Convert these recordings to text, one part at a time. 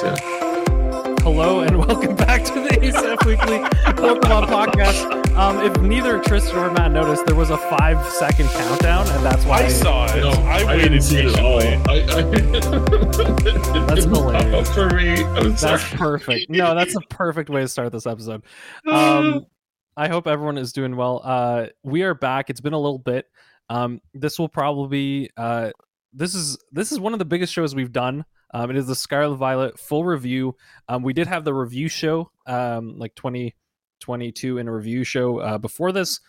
That yeah. Hello and welcome back to the ASAP Weekly Pokemon Podcast. Um, if neither Tristan or Matt noticed, there was a five second countdown, and that's why I saw it. No, I I, waited didn't see it at all. patiently. I, I, That's hilarious. for me. I'm sorry. That's perfect. No, that's a perfect way to start this episode. Um, I hope everyone is doing well. Uh, we are back. It's been a little bit. Um, this will probably be uh, this is this is one of the biggest shows we've done. Um, it is the Scarlet Violet full review. Um, we did have the review show, um, like 2022 in a review show uh, before this.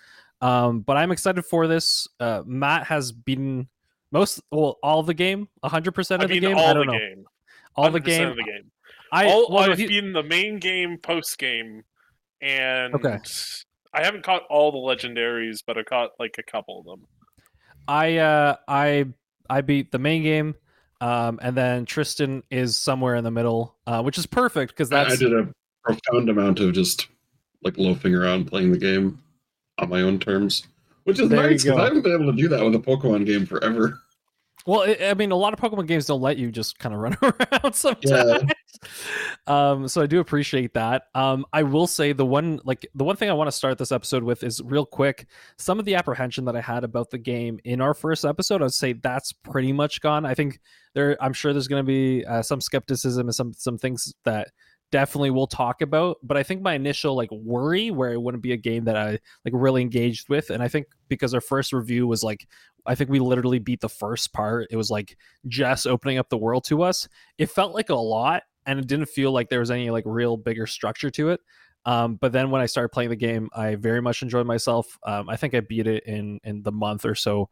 Um, but I'm excited for this. Uh, Matt has beaten most, well, all the game, 100% of I the game. all I the don't know. game. All the game. Of the game. I, all, well, I've he- been the main game, post game, and Okay. I haven't caught all the legendaries, but I caught like a couple of them. I uh I I beat the main game, um, and then Tristan is somewhere in the middle, uh, which is perfect because I, I did a profound amount of just like loafing around playing the game on my own terms, which is There nice because. I haven't been able to do that with a Pokemon game forever. Well. I I mean, a lot of Pokemon games don't let you just kind of run around sometimes. Um, so I do appreciate that. Um, I will say the one like the one thing I want to start this episode with is real quick. Some of the apprehension that I had about the game in our first episode, I'd say that's pretty much gone. I think there, I'm sure there's going to be uh, some skepticism and some some things that definitely we'll talk about. But I think my initial like worry where it wouldn't be a game that I like really engaged with, and I think because our first review was like. I think we literally beat the first part. It was like Jess opening up the world to us. It felt like a lot, and it didn't feel like there was any like real bigger structure to it. Um, but then when I started playing the game, I very much enjoyed myself. Um, I think I beat it in in the month or so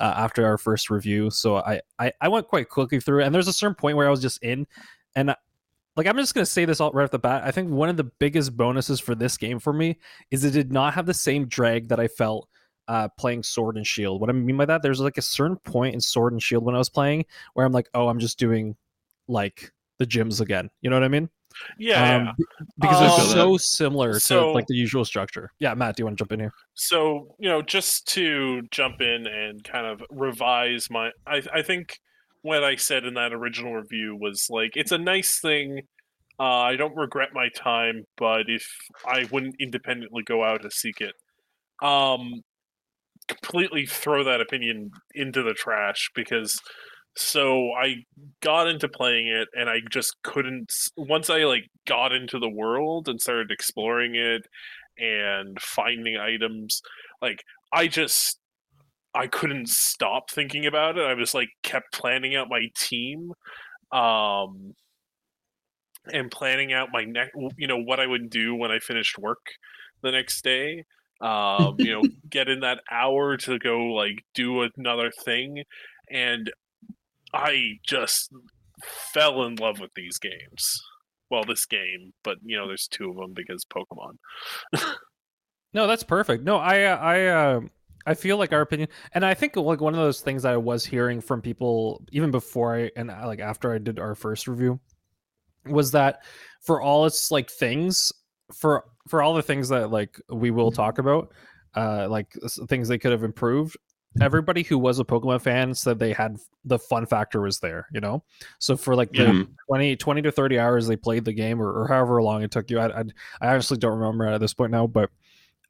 uh, after our first review. So I, I I went quite quickly through it. And there's a certain point where I was just in, and like I'm just gonna say this all right off the bat. I think one of the biggest bonuses for this game for me is it did not have the same drag that I felt uh, playing Sword and Shield. What I mean by that, there's like a certain point in Sword and Shield when I was playing where I'm like, oh, I'm just doing like the gyms again. You know what I mean? Yeah. Um, yeah. because it's so similar so- to like the usual structure. Yeah, Matt, do you want to jump in here? So you know, just to jump in and kind of revise my, I I think what I said in that original review was like it's a nice thing. Uh, I don't regret my time, but if I wouldn't independently go out to seek it, um, completely throw that opinion into the trash because. So I got into playing it, and I just couldn't. Once I like got into the world and started exploring it and finding items, like I just I couldn't stop thinking about it. I was like kept planning out my team um and planning out my next you know what I would do when I finished work the next day. Um, you know, get in that hour to go like do another thing and I just fell in love with these games. Well, this game, but you know, there's two of them because Pokemon. No, that's perfect. No, I uh, I uh, I feel like our opinion, and I think like one of those things that I was hearing from people even before I and uh, like after I did our first review was that for all its like things for for all the things that like we will talk about, uh, like things they could have improved. Everybody who was a Pokemon fan said they had the fun factor was there, you know. So for like the Yeah. 20, 20 to thirty hours they played the game, or, or however long it took you, I, I I honestly don't remember at this point now, but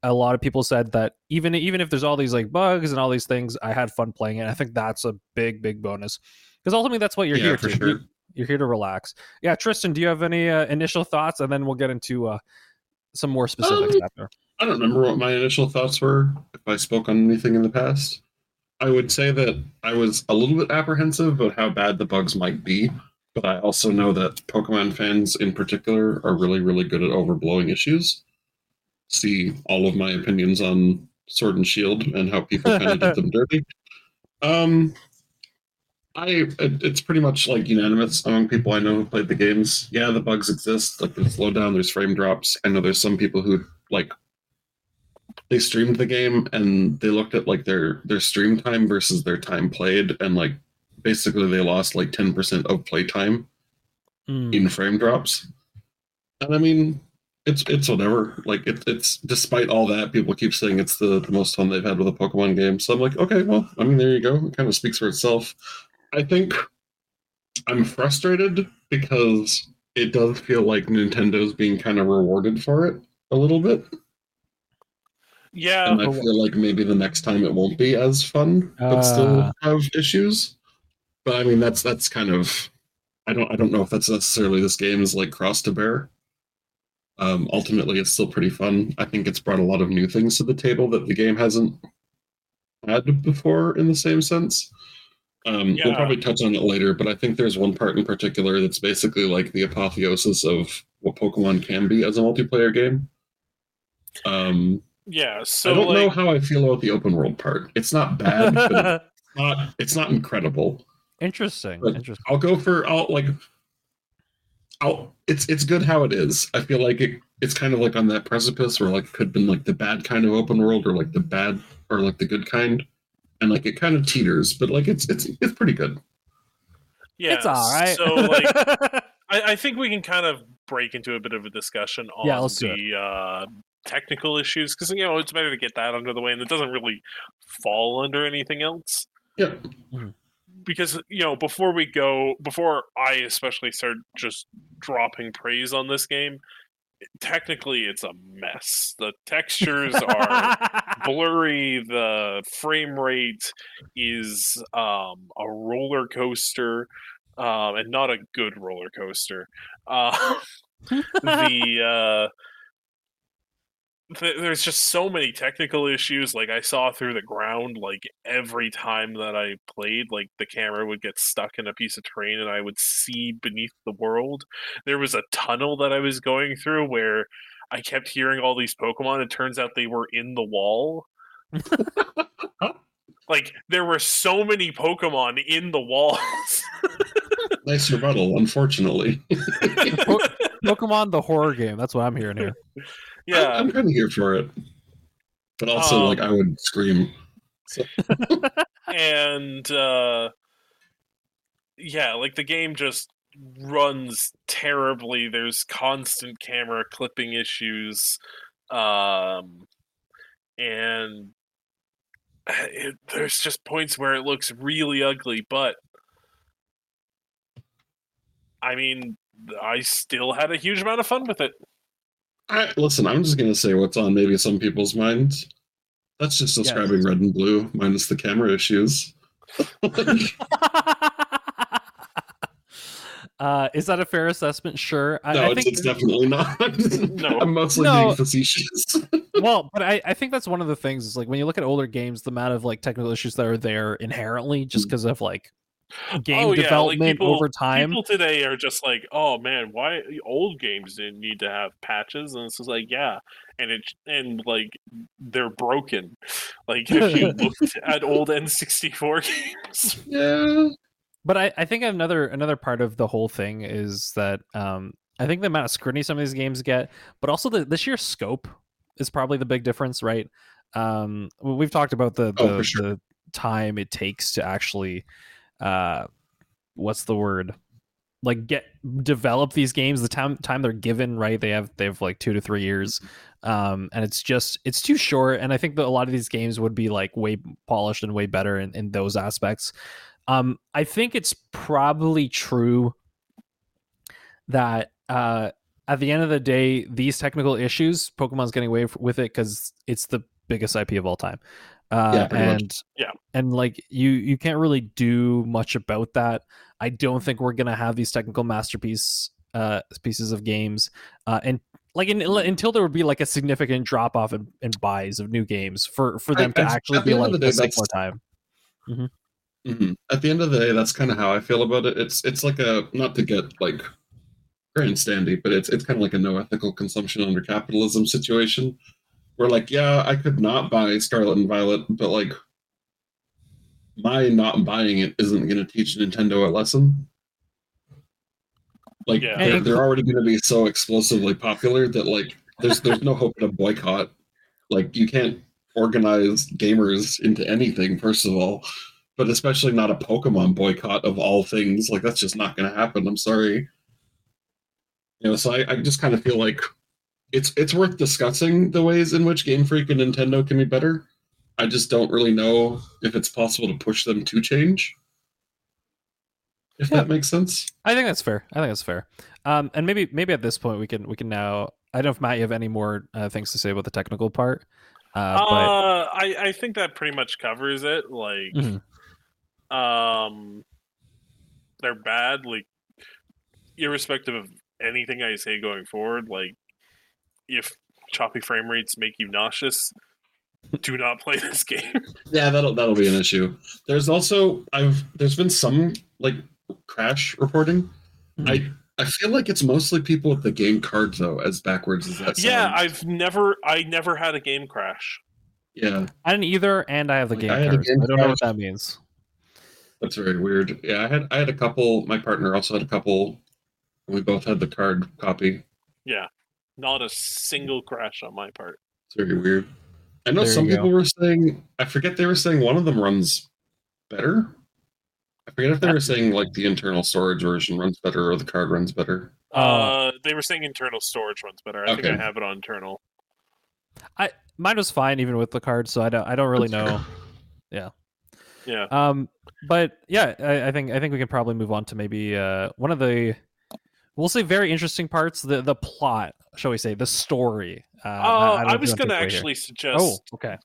a lot of people said that even even if there's all these like bugs and all these things, I had fun playing it. I think that's a big big bonus because ultimately that's what you're Yeah, here for to. sure. You- You're here to relax. Yeah, Tristan, do you have any uh, initial thoughts, and then we'll get into uh, some more specifics Um, after. I don't remember what my initial thoughts were if I spoke on anything in the past. I would say that I was a little bit apprehensive about how bad the bugs might be, but I also know that Pokemon fans in particular are really, really good at overblowing issues. See all of my opinions on Sword and Shield and how people kind of did them dirty. Um, I it's pretty much like unanimous among people I know who played the games. Yeah, the bugs exist. Like there's slowdown, there's frame drops. I know there's some people who like they streamed the game and they looked at like their their stream time versus their time played and like basically they lost like 10% of play time Mm. in frame drops and i mean it's it's whatever like it, it's despite all that people keep saying it's the, the most fun they've had with a pokemon game so i'm like okay well i mean there you go it kind of speaks for itself i think I'm frustrated because it does feel like Nintendo's being kind of rewarded for it a little bit. Yeah, and I feel like maybe the next time it won't be as fun, but still Uh. have issues. But I mean, that's that's kind of I don't I don't know if that's necessarily this game is like cross to bear. Um, ultimately, it's still pretty fun. I think it's brought a lot of new things to the table that the game hasn't had before in the same sense. Um, Yeah. We'll probably touch on it later, but I think there's one part in particular that's basically like the apotheosis of what Pokemon can be as a multiplayer game. Um, yeah. So I don't like, know how I feel about the open world part. It's not bad, but it's not it's not incredible. interesting. But- Interesting. I'll go for I'll like I'll it's it's good how it is. I feel like it it's kind of like on that precipice where like it could have been like the bad kind of open world or like the bad or like the good kind. And like it kind of teeters, but like it's it's it's pretty good. yeah. it's all right. So like, I, I think we can kind of break into a bit of a discussion on Yeah, the uh, technical issues because you know it's better to get that under the way, and it doesn't really fall under anything else. Yeah. Because you know, before we go, before I especially start just dropping praise on this game, technically it's a mess. The textures are blurry. The frame rate is um, a roller coaster, um, and not a good roller coaster. Uh, the uh, th- there's just so many technical issues. Like I saw through the ground, like every time that I played, like the camera would get stuck in a piece of terrain, and I would see beneath the world. There was a tunnel that I was going through where I kept hearing all these Pokemon. It turns out they were in the wall. like there were so many Pokemon in the walls. Nice rebuttal, unfortunately. Po- Pokemon the horror game. That's what I'm hearing here. Yeah, I'm kind of here for it. But also, Um, like, I would scream. and uh yeah like the game just runs terribly there's constant camera clipping issues um and it, there's just points where it looks really ugly but i mean i still had a huge amount of fun with it I, listen, I'm just gonna say what's on maybe some people's minds. That's just describing red and blue, minus the camera issues. uh, is that a fair assessment? Sure. I, no, I it's, think it's definitely not. No. I'm mostly No. being facetious. well, but I, I think that's one of the things is like when you look at older games, the amount of like technical issues that are there inherently just because of like game Oh, yeah, like, development people- over time. People today are just like, "Oh man, why old games didn't need to have patches?" And it's just like, yeah, and it and like they're broken. Like if you looked at old N64 games, yeah. But I, I think another another part of the whole thing is that um, I think the amount of scrutiny some of these games get, but also the, the sheer scope is probably the big difference, right? Um, we've talked about the Oh, the, for sure. the time it takes to actually, uh, what's the word? Like get develop these games. The time time they're given, right? They have they have like two to three years, um, and it's just it's too short. And I think that a lot of these games would be like way polished and way better in, in those aspects. Um, I think it's probably true that uh, at the end of the day, these technical issues, Pokemon's getting away with it because it's the biggest IP of all time. Uh, Yeah, pretty much. and Yeah. and like you, you can't really do much about that. I don't think we're gonna have these technical masterpiece uh, pieces of games, uh, and like in, until there would be like a significant drop off in, in buys of new games for for I- them to I- actually be end like of the day, let's take that's- more time. Mhm. At the end of the day, that's kind of how I feel about it. It's it's like a not to get like grandstandy, but it's it's kind of like a no ethical consumption under capitalism situation. Where like, yeah, I could not buy Scarlet and Violet, but like my not buying it isn't going to teach Nintendo a lesson. Like Yeah. they're, they're already going to be so explosively popular that like there's there's no hope in a boycott. Like you can't organize gamers into anything first of all but especially not a Pokemon boycott of all things. Like that's just not going to happen. I'm sorry. You know, so I, I just kind of feel like it's it's worth discussing the ways in which Game Freak and Nintendo can be better. I just don't really know if it's possible to push them to change. If Yeah. that makes sense. I think that's fair. I think that's fair. Um, and maybe maybe at this point we can we can now. I don't know if Matt you have any more uh, things to say about the technical part. Uh, Uh, I I think that pretty much covers it. Like, Mhm. um, they're bad. Like, irrespective of anything I say going forward, like, if choppy frame rates make you nauseous, do not play this game. Yeah, that'll that'll be an issue. There's also I've there's been some like crash reporting. I hmm. I feel like it's mostly people with the game card though, as backwards as that sounds. yeah, I've never I never had a game crash. yeah, I didn't either, and I have the Like, game I had a cards. game I don't know what that means. that's very weird. Yeah, I had I had a couple. My partner also had a couple. We both had the card copy. Yeah, not a single crash on my part. It's very weird. I know There you some go. people were saying. I forget they were saying one of them runs better. I forget if they were saying like the internal storage version runs better or the card runs better. Uh, Uh, they were saying internal storage runs better. I think I Okay. have it on internal. I mine was fine even with the card, so I don't I don't really That's know. fair. Yeah. Um, but yeah, I, I think I think we can probably move on to maybe uh, one of the we'll say very interesting parts the the plot, shall we say, the story. Uh, Uh, Matt, I was going to away here. actually suggest. Oh, okay.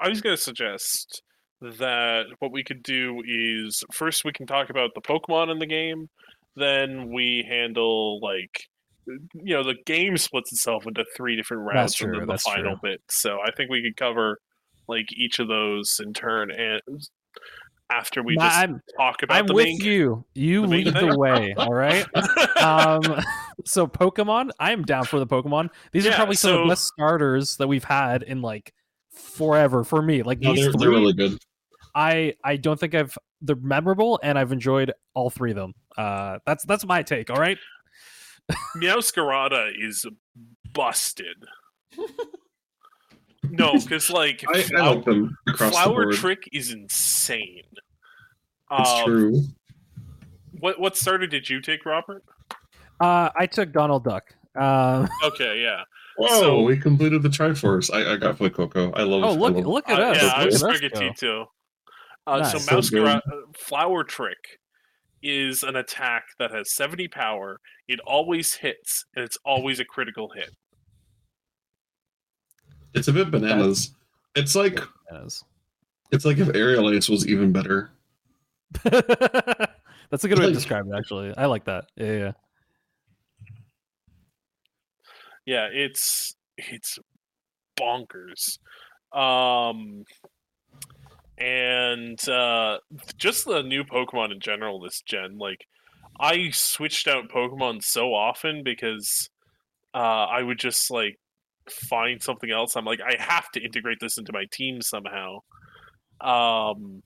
I was going to suggest that what we could do is first we can talk about the Pokemon in the game, then we handle like you know the game splits itself into three different rounds true, and then the final true. bit. So I think we could cover like each of those in turn and after we Matt, just I'm talk about I'm the with main you. You the lead the way. All right. um so pokemon i'm down for the pokemon these are probably some of the best starters that we've had in like forever for me like No, these they're, three they're really good. i i don't think i've they're memorable and i've enjoyed all three of them uh that's that's my take all right Meowscarada is busted. no, because like I, I like them across the Flower. Trick is insane. It's Um, true. What what starter did you take, Robert? uh i took donald duck uh Okay, yeah. Whoa, so- we completed the Triforce. I, I got Fuecoco. I love. oh look love, look at Uh, us yeah, I was Look at us go. Sprigatito. Uh, Nice. So So Mouscara- Flower Trick is an attack that has 70 power. It always hits, and it's always a critical hit. It's a bit bananas. It's like Yes. it's like if Aerial Ace was even better. that's a good way to describe it actually i like that yeah yeah Yeah, it's it's bonkers. Um and uh just the new Pokemon in general this gen, like I switched out Pokemon so often because uh I would just like find something else. I'm like, I have to integrate this into my team somehow. Um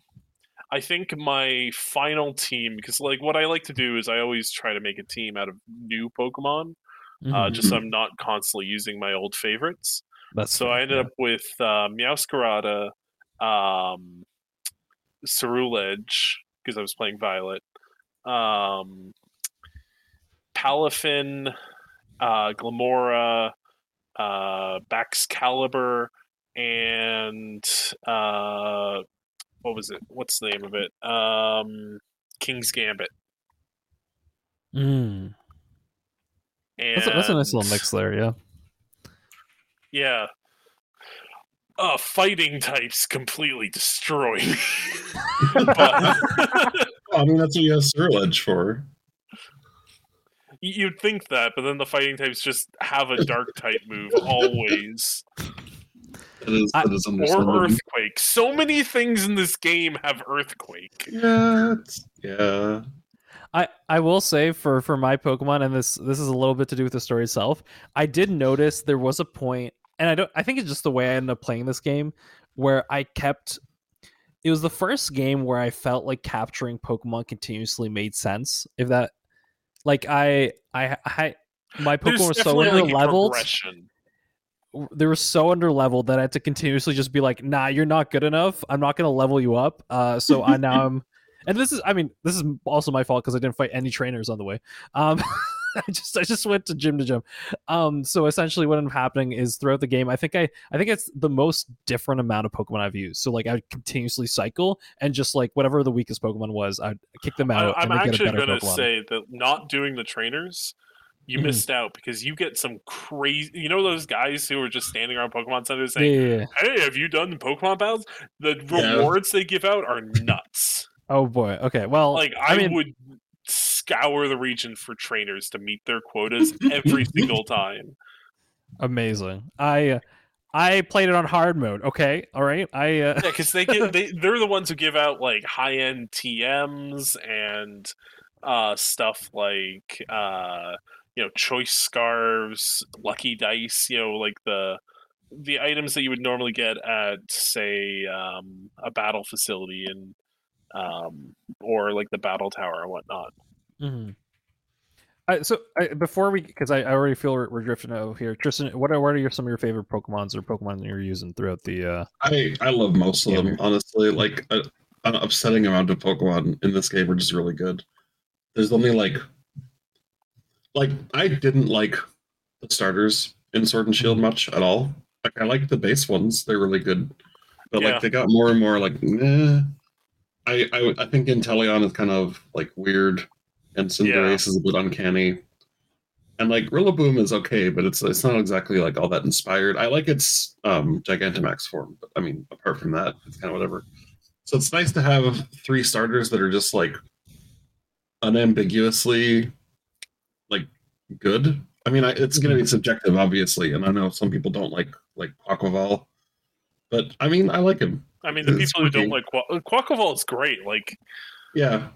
I think my final team, because like what I like to do is I always try to make a team out of new Pokemon uh, Mhm. just so I'm not constantly using my old favorites. that's So I ended up with uh, Meowscarada, um, Ceruledge, because I was playing Violet, um, Palafin, uh, Glimmora, uh, Baxcalibur, and uh, what was it? What's the name of it? Um, Kingambit. Mm. And That's, a, that's a nice little mix there yeah Yeah. Uh, fighting types completely destroy me. but I mean, that's what you have Ceruledge for. you'd think that, but then the fighting types just have a dark type move always, That is, I- that is or earthquake. So many things in this game have earthquake. Yeah, yeah. I, I will say for for my Pokemon, and this this is a little bit to do with the story itself. I did notice there was a point, and I don't. I think it's just the way I ended up playing this game, where I kept. It was the first game where I felt like capturing Pokemon continuously made sense. If that, like I I I my There's Pokemon were so definitely, under like, leveled. They were so under leveled that I had to continuously just be like, "Nah, you're not good enough. I'm not gonna level you up." Uh, so I now I'm, and this is, I mean, this is also my fault because I didn't fight any trainers on the way. Um, I just I just went to gym to gym. Um, so essentially, what ended up happening is throughout the game, I think I I think it's the most different amount of Pokemon I've used. So like I continuously cycle and just like whatever the weakest Pokemon was, I'd kick them out. I, they'd actually get a better going to say that not doing the trainers, you Mhm. missed out because you get some crazy. You know those guys who are just standing around Pokemon centers Yeah, saying, yeah. "Hey, have you done the Pokemon battles?" The Yeah. rewards they give out are nuts. Oh boy. Okay. Well, like I, I mean, would scour the region for trainers to meet their quotas every single time. amazing. I uh, I played it on hard mode. Okay. All right. I uh, Yeah, because they get they they're the ones who give out like high end TMs and uh stuff like uh you know choice scarves, lucky dice, you know like the the items that you would normally get at say um a battle facility and um or like the battle tower or whatnot. mm-hmm. I, so I, before we, because I, I already feel we're, we're drifting out here. Tristan, what are what are your, some of your favorite Pokemons or Pokemon you're using throughout the? uh I I love most of them weird. honestly. Like a, an upsetting amount of Pokemon in this game are just really good. There's only like like I didn't like the starters in Sword and Mm-hmm. Shield much at all. Like I like the base ones; they're really good. But Yeah. like they got more and more like, nah. I I, I think Inteleon is kind of like weird, and Cinderace is a bit uncanny. And like Rillaboom is okay, but it's it's not exactly like all that inspired. I like its um Gigantamax form, but I mean, apart from that, it's kind of whatever. So it's nice to have three starters that are just like unambiguously good. I mean, I, it's going to be mm-hmm. subjective, obviously, and I know some people don't like like Quaquaval, but I mean, I like him. I mean, the It's people who don't like Qua- Quaquaval is great. Like Yeah,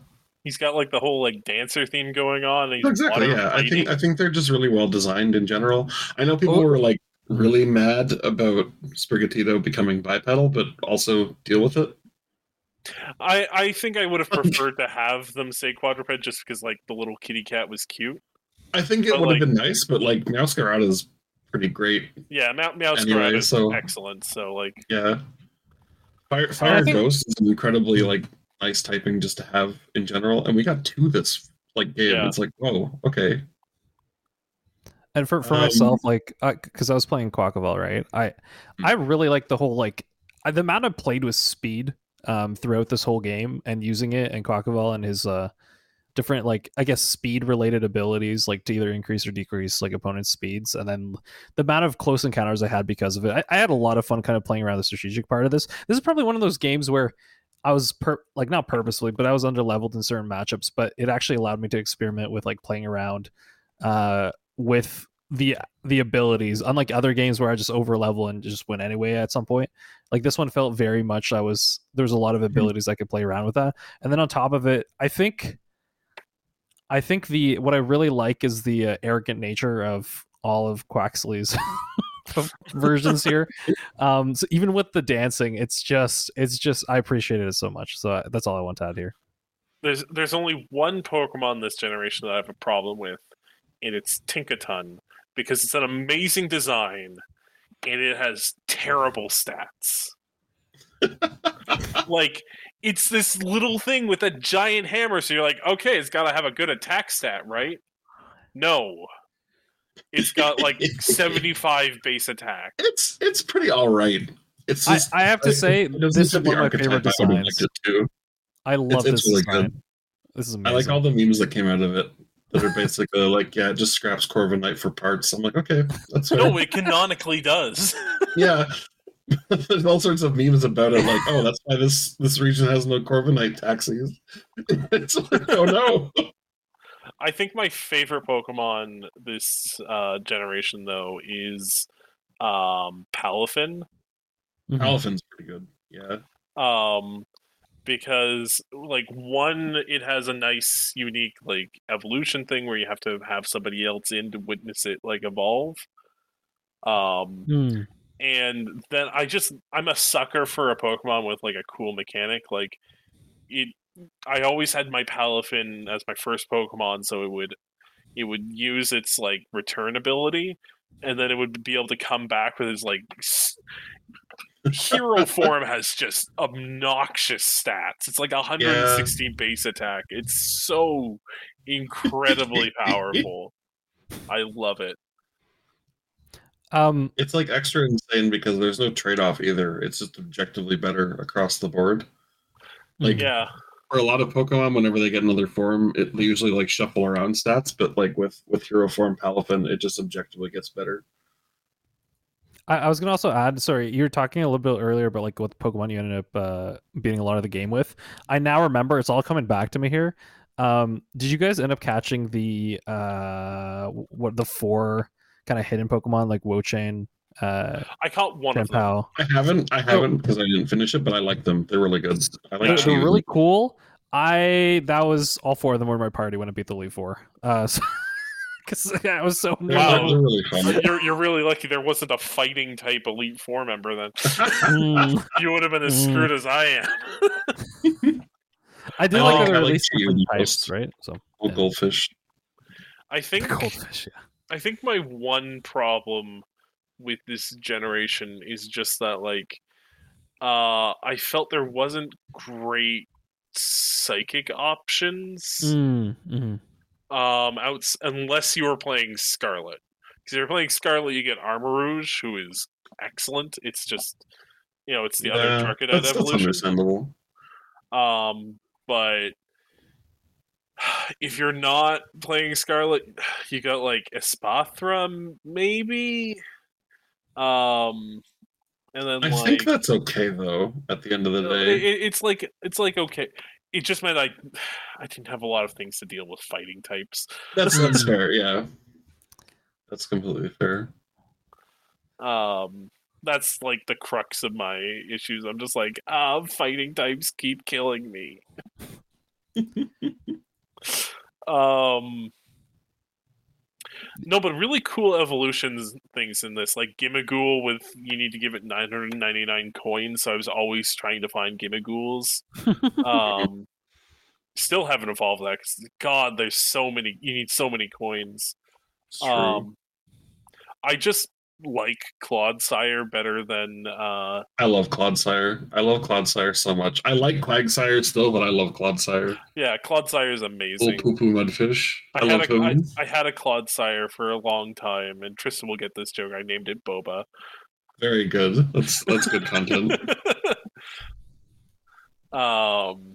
he's got like the whole like dancer theme going on. And he's exactly. Yeah, I think I think they're just really well designed in general. I know people Oh. were like really mad about Sprigatito becoming bipedal, but also deal with it. I, I think I would have preferred to have them say quadruped just because like the little kitty cat was cute. I think it would like- have been nice, but like Meowscarada is pretty great. Yeah, Meow Meowscarada Anyway, is so- excellent. So like Yeah. Fire Fire think- Ghost is incredibly like nice typing just to have in general, and we got two this like game. Yeah. It's like, whoa, okay. And for for Um, myself, like, because I was playing Quaquaval, right? I Hmm. I really like the whole like I, the amount I played with speed um throughout this whole game and using it and Quaquaval and his uh different like I guess speed related abilities like to either increase or decrease like opponents' speeds. And then the amount of close encounters I had because of it. I, I had a lot of fun kind of playing around the strategic part of this. This is probably one of those games where I was per like not purposely, but I was under leveled in certain matchups, but it actually allowed me to experiment with like playing around uh with the the abilities. Unlike other games where i just over level and just win anyway at some point. Like this one felt very much i was there was a lot of abilities i could play around with that. And then on top of it i think i think the what i really like is the uh, arrogant nature of all of Quaxly's versions here. Um so even with the dancing it's just it's just i appreciated it so much. So I, that's all i want to add here. There's there's only one Pokemon this generation that I have a problem with, and it's Tinkaton because it's an amazing design and it has terrible stats. like it's this little thing with a giant hammer, so you're like, okay, it's got to have a good attack stat, right? No, it's got like 75 base attack. It's it's pretty all right. It's I, just I have to say it this is one of my favorite archetype. I would've designs it too. i love it's this really design good. this is amazing. I like all the memes that came out of it that are basically like, yeah, it just scraps Corviknight for parts. I'm like, okay, that's fair. No, it canonically does. yeah. There's all sorts of memes about it, like, oh, that's why this this region has no Corviknight taxis. it's like, oh no. I think my favorite Pokemon this uh, generation, though, is um, Palafin. Mhm. Palafin's pretty good. Yeah. Um, because like one, it has a nice, unique like evolution thing where you have to have somebody else in to witness it like evolve. Um, Hmm. And then I just I'm a sucker for a Pokemon with like a cool mechanic. Like it, I always had my Palafin as my first Pokemon, so it would it would use its like return ability, and then it would be able to come back with his like hero form has just obnoxious stats. It's like 116 base attack. It's so incredibly powerful. I love it. Um, It's like extra insane because there's no trade off either. It's just objectively better across the board. Like Yeah, for a lot of Pokemon, whenever they get another form, it they usually like shuffle around stats, but like with with Hero Form Palafin, it just objectively gets better. I, I was gonna also add. Sorry, you were talking a little bit earlier about like what Pokemon you ended up uh, beating a lot of the game with. I now remember. It's all coming back to me here. Um, did you guys end up catching the uh, what the four kind of hidden Pokemon like Wo-Chien, uh, I caught one of them. I haven't, I haven't because I didn't finish it, but I like them. They're really good. I like They're, they're really cool. I that was all four of them were in my party when I beat the Elite Four. Uh, because I was so They're, Wow. really. You're you're really lucky there wasn't a fighting type Elite Four member. Then Mm, you would have been as Mm. screwed as I am. I do I like like- that I they like released to use different most. types, right? So Little goldfish. I think goldfish, yeah. I think my one problem with this generation is just that like uh I felt there wasn't great psychic options Mm, mhm. um outs unless you were playing Scarlet. Because if you're playing Scarlet you get Armarouge who is excellent. It's just you know, it's the other Yeah, Charcadet that's, that's evolution. understandable. Um, but if you're not playing Scarlet, you got like Espathra, maybe. Um, and then I like think that's okay though. At the end of the day, it, it's like it's like okay. It just meant I I didn't have a lot of things to deal with fighting types. that's that's fair. Yeah, that's completely fair. Um, that's like the crux of my issues. I'm just like, ah, fighting types keep killing me. um, no, but really cool evolutions things in this, like Gimmighoul with you need to give it 999 coins. So I was always trying to find Gimmighoul's. um, still haven't evolved that because God, there's so many. You need so many coins. Um, I just like Clodsire better than uh, I love Clodsire. I love Clodsire so much. I like Quagsire still, but I love Clodsire. yeah. Clodsire is Little amazing. poo poo mudfish. I, I had love a I, him. I had a Clodsire for a long time, and Tristan will get this joke. I named it Boba. Very good. That's that's good content. um,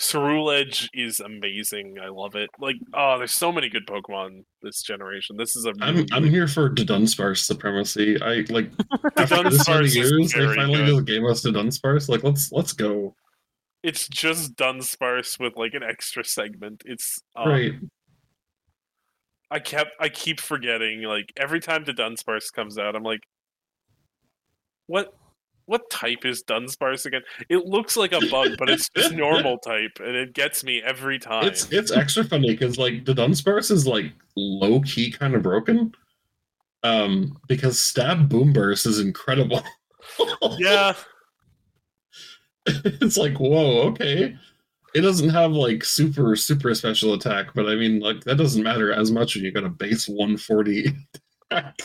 Ceruledge is amazing. I love it. Like, oh, there's so many good Pokemon this generation. This is a I'm I'm here for Dunsparce supremacy. I like after this Dunsparce many is years, they very finally good. just gave us the Dunsparce. Like let's let's go. It's just Dunsparce with like an extra segment. It's um, Right. I kept I keep forgetting like every time the Dunsparce comes out, I'm like, what what type is Dunsparce again? It looks like a bug, but it's just normal type, and it gets me every time. It's it's extra funny because like the Dunsparce is like low key kind of broken. Um, because Stab Boomburst is incredible. yeah, it's like whoa, okay. It doesn't have like super super special attack, but I mean like that doesn't matter as much when you got a base 140 attack.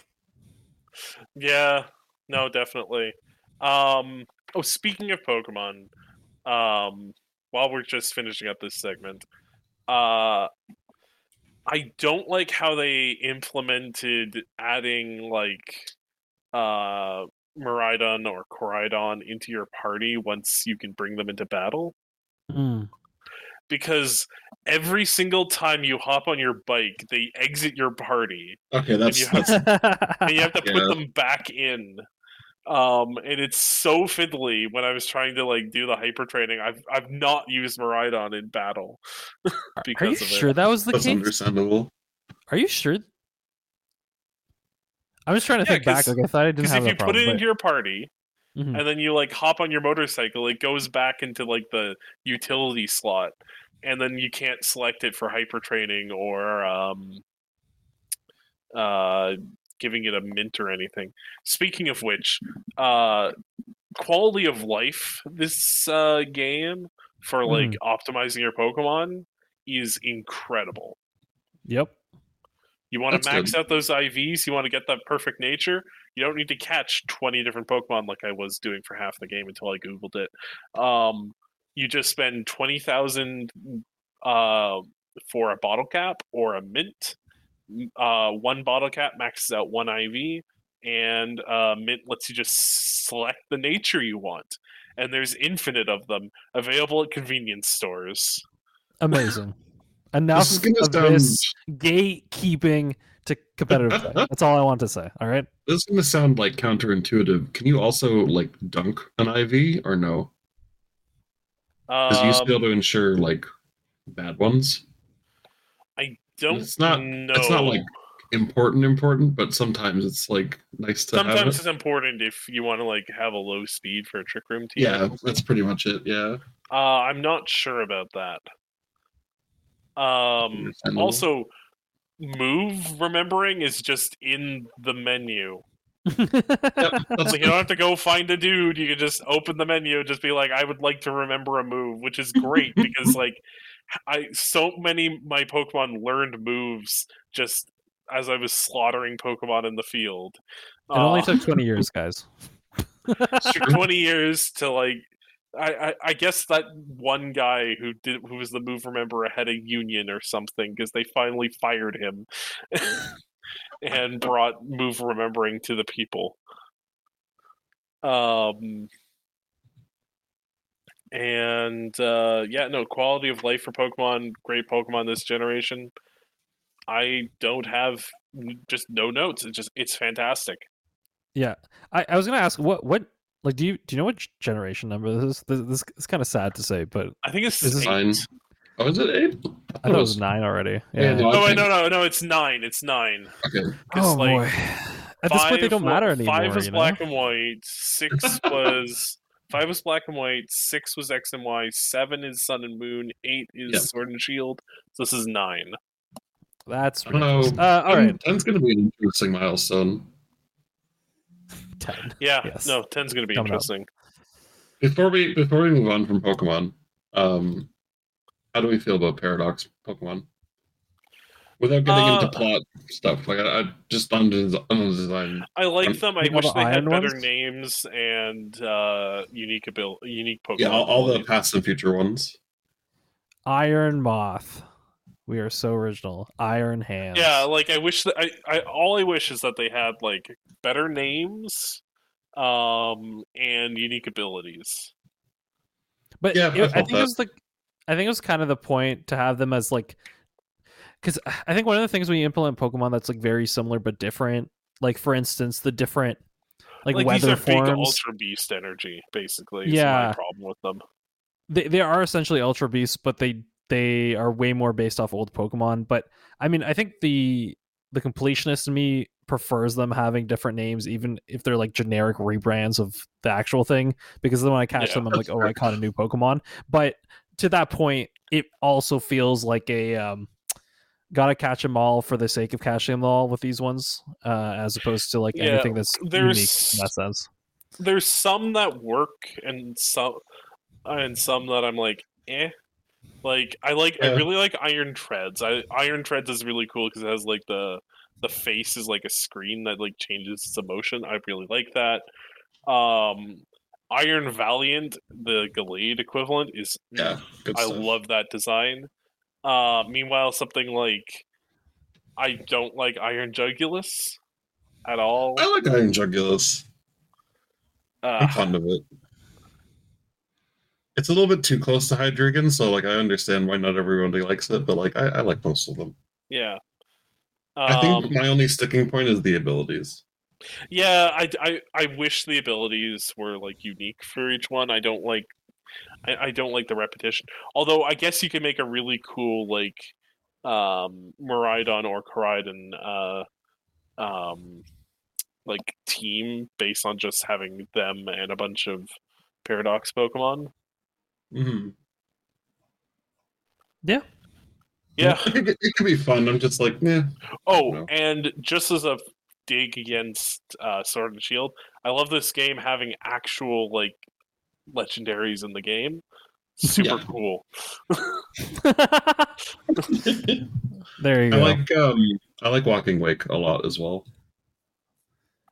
yeah, no, definitely. Um, oh, speaking of Pokemon, um, while we're just finishing up this segment, uh, I don't like how they implemented adding like uh Miraidon or Koraidon into your party once you can bring them into battle. Mm. Because every single time you hop on your bike, they exit your party, Okay, that's you that's and you have to put them back in. Um, and it's so fiddly when I was trying to like do the hyper training. I've I've not used Miraidon in battle Are you of sure it. that was the that's case? understandable. Are you sure? I was trying to Yeah, think back. 'cause- Like I thought I didn't Because have if you that put it problem, into your party but- Mhm. and then you like hop on your motorcycle, it goes back into like the utility slot, and then you can't select it for hyper training or um, uh, giving it a mint or anything. Speaking of which, uh, quality of life this uh, game for like optimizing your Pokemon is incredible. Yep. You want to max good. out those IVs, you want to get that perfect nature, you don't need to catch 20 different Pokemon like I was doing for half the game until I Googled it. Um, you just spend 20,000 uh, for a bottle cap or a mint, uh, one bottle cap maxes out one IV, and uh, Mint lets you just select the nature you want. And there's infinite of them available at convenience stores. Amazing. Enough This of sound this gatekeeping to competitive play. That's all I want to say. All right. this is gonna sound like counterintuitive. Can you also like dunk an IV or no? Because you used to be Um, able to ensure like bad ones. I don't it's not- know. it's not, like, Important, important, but sometimes it's like nice to have Sometimes it. it's important if you want to like have a low speed for a trick room team. Yeah, that's pretty much it. Yeah. Uh, I'm not sure about that. Um, Understandable. also, move remembering is just in the menu. Yep, that's So you don't have to go find a dude. You can just open the menu, just be like, "I would like to remember a move," which is great because like I so many my Pokemon learned moves just as I was slaughtering Pokemon in the field. It only Uh, took 20 years, guys. 20 years to like I, I, I guess that one guy who did who was the move remember had a union or something because they finally fired him and brought move remembering to the people um and uh yeah no quality of life for pokemon great pokemon this generation i don't have just no notes it's just it's fantastic Yeah. I, I was gonna ask what what like do you do you know what generation number this is? This, this is kind of sad to say, but i think it's this eight. Nine. Oh, is it eight? I thought it was nine already. Yeah, Yeah. no, Oh wait, no, no, no! It's nine. It's nine. Okay. It's oh like boy. At this point, they don't matter anymore. Five was you know? black and white. Six was five was black and white. Six was X and Y. Seven is Sun and Moon. Eight is Yep. Sword and Shield. So this is nine. That's I don't know. Uh, all right, Ten's gonna be an interesting milestone. ten. Yeah, Yes. no, ten's gonna be Coming up. interesting. Before we before we move on from Pokemon, um, how do we feel about Paradox Pokemon? Without getting Uh, into plot stuff, like I, I just on, des- design. I like them. I wish the they had iron better ones? names and uh, unique abil- unique Pokemon. Yeah, all, all the past and future ones. Iron Moth. We are so original. Iron Hands. Yeah, like I wish that I, I all I wish is that they had like better names, um, and unique abilities. But Yeah, it- I I, felt think it was like, I think it was kind of the point to have them as like, because I think one of the things when you implement Pokemon that's like very similar but different, like for instance, the different like, Like, weather these are big forms, Ultra Beast energy, basically. Is Yeah. my problem with them. they they are essentially Ultra Beasts, but they they are way more based off old Pokemon. But I mean, I think the the completionist in me prefers them having different names, even if they're like generic rebrands of the actual thing. Because then when I catch Yeah, them, I'm like, that's oh, fair. I caught a new Pokemon. But to that point, it also feels like a um, gotta catch them all for the sake of catching them all with these ones, uh, as opposed to like Yeah, anything that's unique there's- in that sense. There's some that work, and some and some that I'm like, eh. Like I like, I really like Iron Treads. I Iron Treads is really cool because it has like the the face is like a screen that like changes its emotion. I really like that. Um, Iron Valiant, the Gallade equivalent, is Yeah, good I stuff. love that design. Uh, meanwhile, something like I don't like Iron Jugulis at all. I like Iron Jugulis. I'm Uh, fond of it. It's a little bit too close to Hydreigon, so like I understand why not everybody likes it, but like I, I like most of them. yeah. I think Um, my only sticking point is the abilities. yeah, I, I, I wish the abilities were like unique for each one. I don't like I, I don't like the repetition. Although I guess you can make a really cool like um Miraidon or Koraidon uh um like team based on just having them and a bunch of paradox Pokemon. Mm-hmm. Yeah. it, could, it could be fun. I'm just like, yeah, Oh, and just as a dig against uh, Sword and Shield, I love this game having actual like legendaries in the game. Super Yeah. cool. there you go. I go. like um I like Walking Wake a lot as well.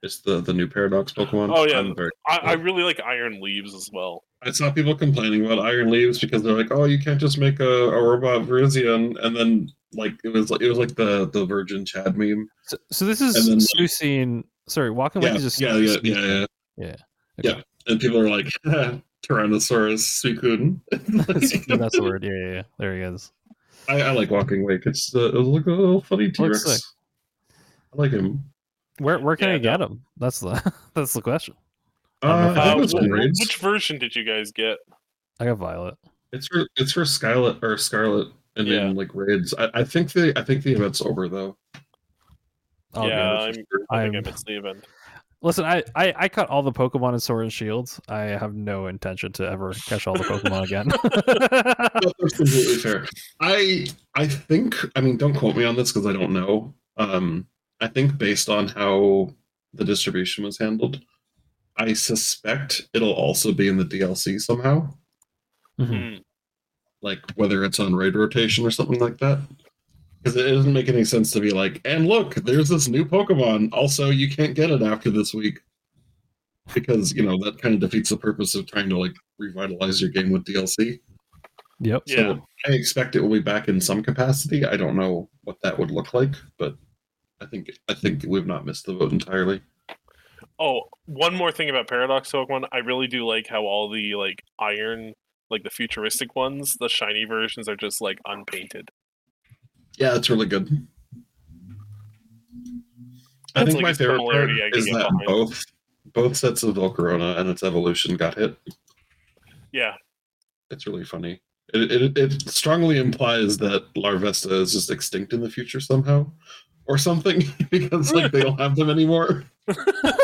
It's the the new Paradox Pokemon. Oh, yeah. I'm very- I, I really like Iron Leaves as well. I saw people complaining about Iron Leaves because they're like, "Oh, you can't just make a, a robot Virizion," and then like it was like it was like the the Virgin Chad meme. So, so this is And then, like- Sorry, Walking Yeah, Away is just yeah, yeah, yeah, yeah, Yeah. yeah. And people are like, "Tyrannosaurus Suicune." That's the word. Yeah, yeah, yeah. There he is. I, I like Walking Wake. It's uh, it like a little funny T Rex. I like him. Where where can Yeah, I get him? That's the that's the question. I don't know Uh, if I I think it Uh, was was in wh- raids. which version did you guys get? I got Violet. It's for it's for Scarlet or Scarlet, and Yeah. then like raids. I, I think the I think the event's over though. Oh, yeah, good. I'm, I think I I'm- missed the event. Listen, I, I I cut all the Pokemon in Sword and Shields. I have no intention to ever catch all the Pokemon again. That- That's completely fair. I I think I mean don't quote me on this because I don't know. Um, I think based on how the distribution was handled, I suspect it'll also be in the DLC somehow, Mhm. Hmm. like whether it's on raid rotation or something like that. Because it doesn't make any sense to be like, and look, there's this new Pokemon. Also, you can't get it after this week. Because you know that kind of defeats the purpose of trying to like revitalize your game with DLC. Yep. Yeah. I expect it will be back in some capacity. I don't know what that would look like, but I think I think we've not missed the boat entirely. Oh, one more thing about Paradox Pokemon. I really do like how all the like iron, like the futuristic ones, the shiny versions are just like unpainted. Yeah, it's really good. I think like my favorite part similarity I can is that behind. both both sets of Volcarona and its evolution got hit. Yeah, It's really funny. It, it, it strongly implies that Larvesta is just extinct in the future somehow, or something, because like they don't have them anymore.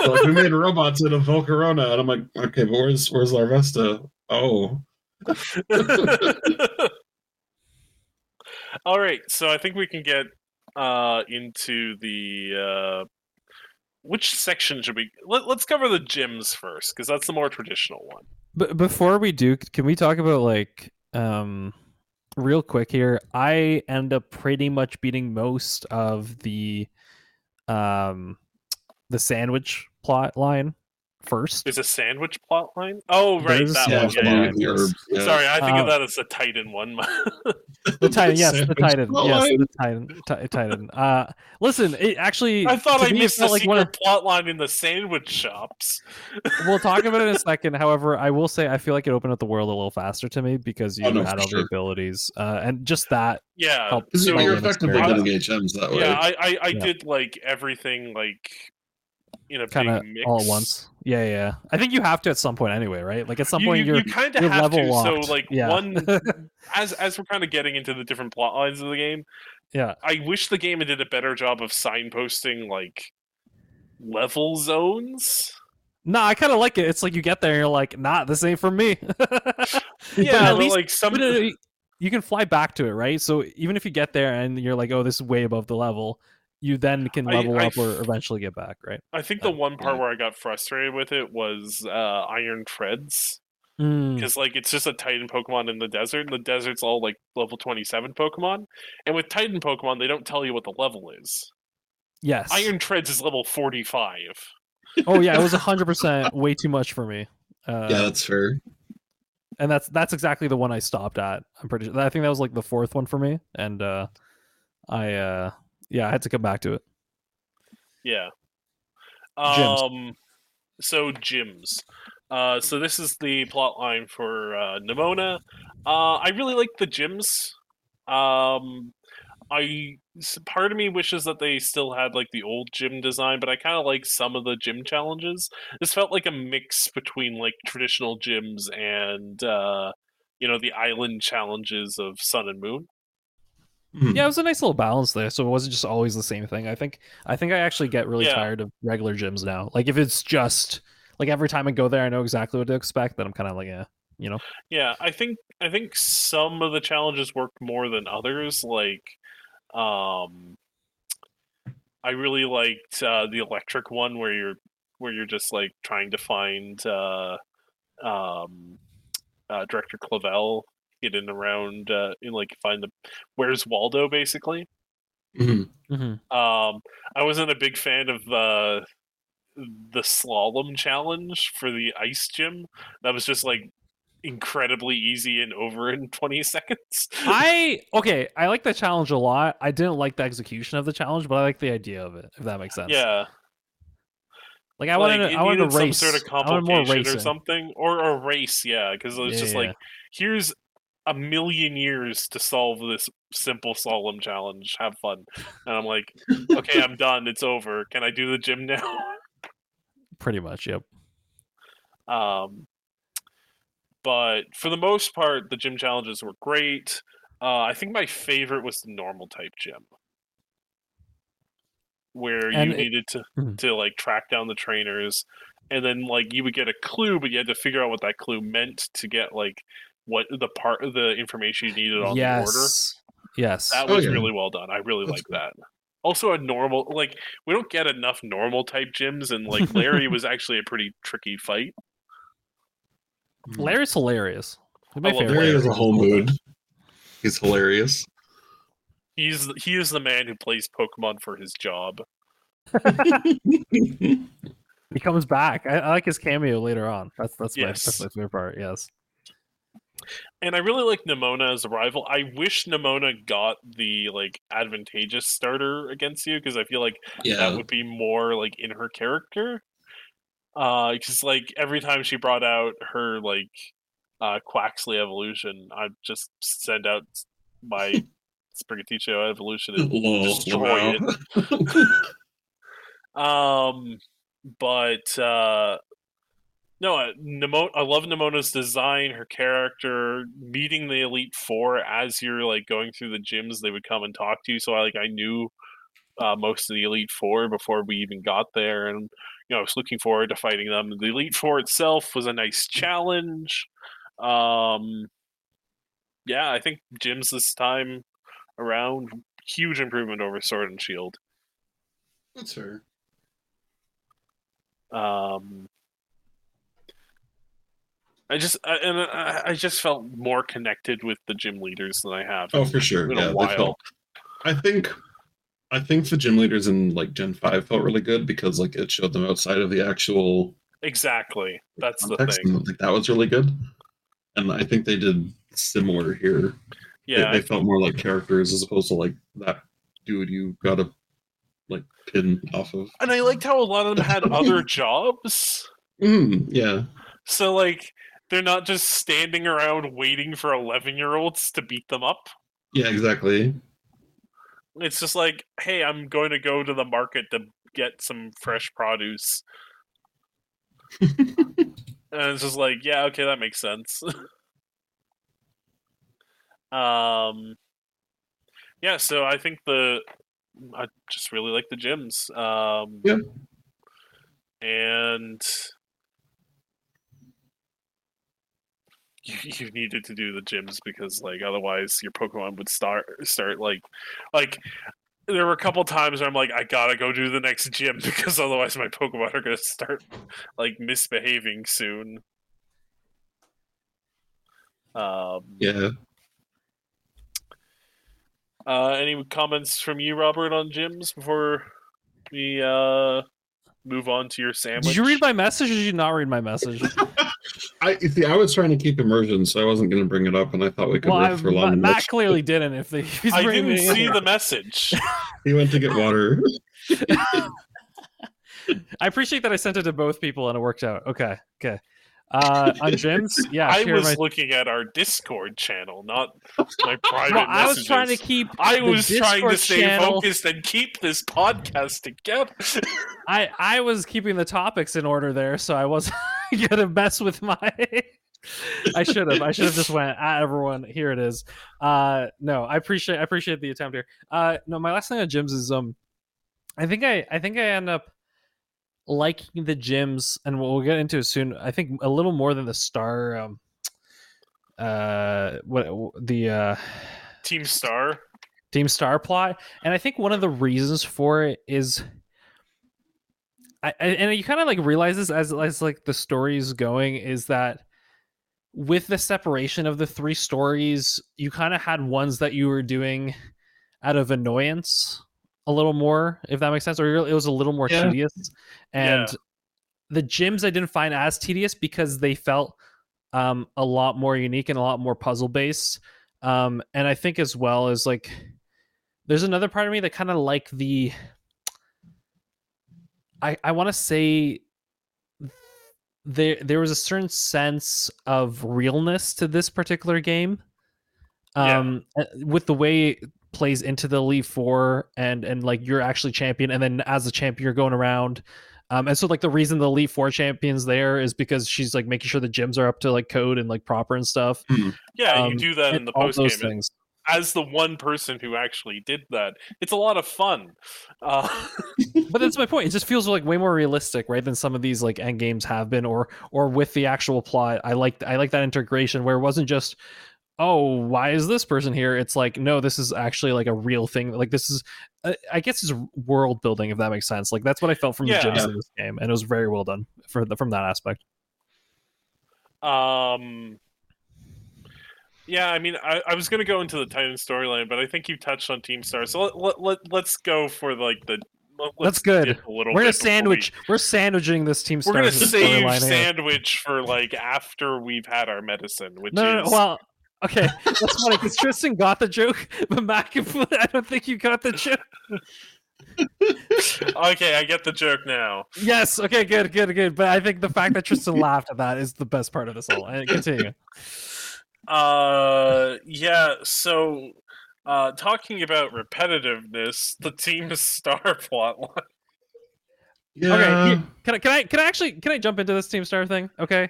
So, like we made robots out of Volcarona, and I'm like, okay, but where's where's Larvesta? Oh, All right, so I think we can get uh into the uh which section should we let, let's cover the gyms first because that's the more traditional one. But before we do, can we talk about like um real quick here? I end up pretty much beating most of the um the sandwich plot line first. There's a sandwich plot line. Oh, right, There's that one. Yeah, yeah, line. with the yes. herbs. Yeah. Sorry, I think Uh, of that as the Titan one. The Titan, yes, the Titan, yes, the Titan, ti- Titan. Uh, listen, it actually. I thought I me, it missed the like secret one of- plot line in the sandwich shops. we'll talk about it in a second. However, I will say I feel like it opened up the world a little faster to me because you Oh, no, had for all sure. the abilities, uh, and just that. Yeah, Help. So you're effectively getting HMs that way. yeah, I I, I Yeah. did like everything like in a kind of all at once. Yeah, yeah. I think you have to at some point anyway, right? Like at some you, point you, you're you kind of have level to. locked. So like Yeah. one as as we're kind of getting into the different plot lines of the game, yeah. I wish the game did a better job of signposting like level zones. No, I kind of like it. It's like you get there and you're like, nah, this ain't for me. Yeah, but at least like some it- uh, you can fly back to it, right? So even if you get there and you're like, oh, this is way above the level, you then can level I up or eventually get back, right? I think the Uh, one part yeah. where I got frustrated with it was uh, Iron Treads. Mm, because like it's just a Titan Pokemon in the desert, and the desert's all like level twenty seven Pokemon. And with Titan Pokemon, they don't tell you what the level is. yes. Iron Treads is level forty five. oh yeah, it was hundred percent way too much for me. Uh, yeah, that's fair. and that's that's exactly the one I stopped at. I'm pretty sure. I think that was like the fourth one for me, and uh, I uh, yeah, I had to come back to it. Yeah. Gyms. Um. So gyms. Uh. So this is the plot line for uh, Nemona. Uh. I really like the gyms. Um. I part of me wishes that they still had like the old gym design, but I kind of like some of the gym challenges. This felt like a mix between like traditional gyms and uh, you know the island challenges of Sun and Moon. Hmm. Yeah, it was a nice little balance there, so it wasn't just always the same thing. I think I think I actually get really Yeah. tired of regular gyms now. Like if it's just like every time I go there, I know exactly what to expect. Then I'm kind of like, yeah, you know. Yeah, I think I think some of the challenges work more than others. Like, um, I really liked uh, the electric one where you're where you're just like trying to find uh, um, uh, Director Clavel hidden around uh, in like find the where's Waldo basically. Mhm. Mm-hmm. Um, I wasn't a big fan of the the slalom challenge for the ice gym. That was just like incredibly easy and over in 20 seconds. I okay, I like the challenge a lot. I didn't like the execution of the challenge, but I like the idea of it. If that makes sense. yeah, Like I wanted, like, to, I wanted needed to race. some sort of I complication or something, or a race. Yeah, because it was Yeah, just yeah, like here's a million years to solve this simple slalom challenge. Have fun, and I'm like, okay, I'm done. It's over. Can I do the gym now? Pretty much. Yep. Um, but for the most part, the gym challenges were great. Uh, I think my favorite was the normal type gym, where And you it- needed to Mhm. to like track down the trainers, and then like you would get a clue, but you had to figure out what that clue meant to get like what the part of the information you needed on the order. yes. Yes. That Oh, was yeah. really well done. I really That's like that. Also, a normal like we don't get enough normal type gyms, and like Larry was actually a pretty tricky fight. Mm. Larry's hilarious. My favorite. Larry Larry. has a whole mood. He's hilarious. He's he is the man who plays Pokemon for his job. He comes back. I, I like his cameo later on. That's that's my that's my favorite part. Yes. And I really like Nemona as a rival. I wish Nemona got the like advantageous starter against you because I feel like that yeah. would be more like in her character. Uh, because like every time she brought out her like uh Quaxly evolution, I'd just send out my Sprigatito evolution and Lol, destroy wow. Um, but uh, no, uh, I love Nemona's design, her character, meeting the Elite Four as you're like going through the gyms. They would come and talk to you, so I like I knew uh, most of the Elite Four before we even got there, and you know I was looking forward to fighting them. The Elite Four itself was a nice challenge. Um, yeah, I think gyms this time around huge improvement over Sword and Shield. That's fair. Um, I just I, and I, I just felt more connected with the gym leaders than I have. Oh, for sure. in Yeah, a they while. felt. I think, I think the gym leaders in like Gen Five felt really good because like it showed them outside of the actual Exactly. That's the thing. like that was really good. And I think they did similar here. They- Yeah, they, felt more like characters as opposed to like that dude you gotta like pin off of. and I liked how a lot of them had other jobs. Mm, yeah, So like they're not just standing around waiting for eleven year olds to beat them up. yeah, exactly. It's just like, hey, I'm going to go to the market to get some fresh produce. and it's just like, yeah, okay, that makes sense. um, yeah, so I think the I just really like the gyms. Um, Yeah. and you, you needed to do the gyms because like otherwise your Pokemon would start start like like there were a couple times where I'm like, I gotta go do the next gym because otherwise my Pokemon are gonna start like misbehaving soon. Um, Yeah. uh, any comments from you, Robert, on gyms before we uh, move on to your sandwich? Did you read my message or did you not read my message? I see. I was trying to keep immersion, so I wasn't going to bring it up, and I thought we could well, riff I, for long. Matt, Matt much. clearly didn't. If they, if he's I didn't see the message. He went to get water. I appreciate that I sent it to both people and it worked out. Okay, okay. Uh, on gyms, yeah. I was my- looking at our Discord channel, not my private well, I was trying to keep. I the was trying to stay channel- focused and keep this podcast together. I I was keeping the topics in order there, so I wasn't gonna mess with my. I should have. I should have just went. Ah, everyone, here it is. Uh, no, I appreciate. I appreciate the attempt here. Uh, no, my last thing on gyms is um, I think I I think I end up liking the gyms, and we'll, we'll get into it soon. I think a little more than the star. Um, uh, what the uh Team Star. Team Star plot, and I think one of the reasons for it is, I, I- and you kind of like realize this as as like the story's going is that with the separation of the three stories, you kind of had ones that you were doing out of annoyance a little more, if that makes sense, or it was a little more Yeah. tedious, and Yeah. the gyms I didn't find as tedious because they felt um, a lot more unique and a lot more puzzle based. Um, and I think as well as like, there's another part of me that kind of like the. I I want to say there there was a certain sense of realness to this particular game um yeah. with the way it plays into the elite four and and like you're actually champion and then as a champion you're going around um and so like the reason the elite four champions there is because she's like making sure the gyms are up to like code and like proper and stuff mm-hmm. yeah um, you do that in the post game things as the one person who actually did that. It's a lot of fun. Uh, but that's my point. It just feels like way more realistic, right, than some of these like end games have been, or or with the actual plot. I like I like that integration where it wasn't just oh why is this person here it's like no this is actually like a real thing like this is uh, i guess it's world building if that makes sense like that's what i felt from yeah. the gyms in this game and it was very well done for the, from that aspect um yeah, I mean, I, I was going to go into the Titan storyline, but I think you touched on Team Star, so let, let, let, let's go for like the that's good. We're gonna sandwich. We, are sandwiching this team. Star. We're gonna save the sandwich for like after we've had our medicine. Which no, is... no, well, okay, that's funny because Tristan got the joke, but Mac, I don't think you got the joke. okay, I get the joke now. Yes. Okay. Good. Good. Good. But I think the fact that Tristan laughed at that is the best part of this whole. Eh, continue. Uh, yeah. So, uh, talking about repetitiveness, the team star plotline. Yeah. Okay. Can I? Can I? Can I actually? Can I jump into this team star thing? Okay.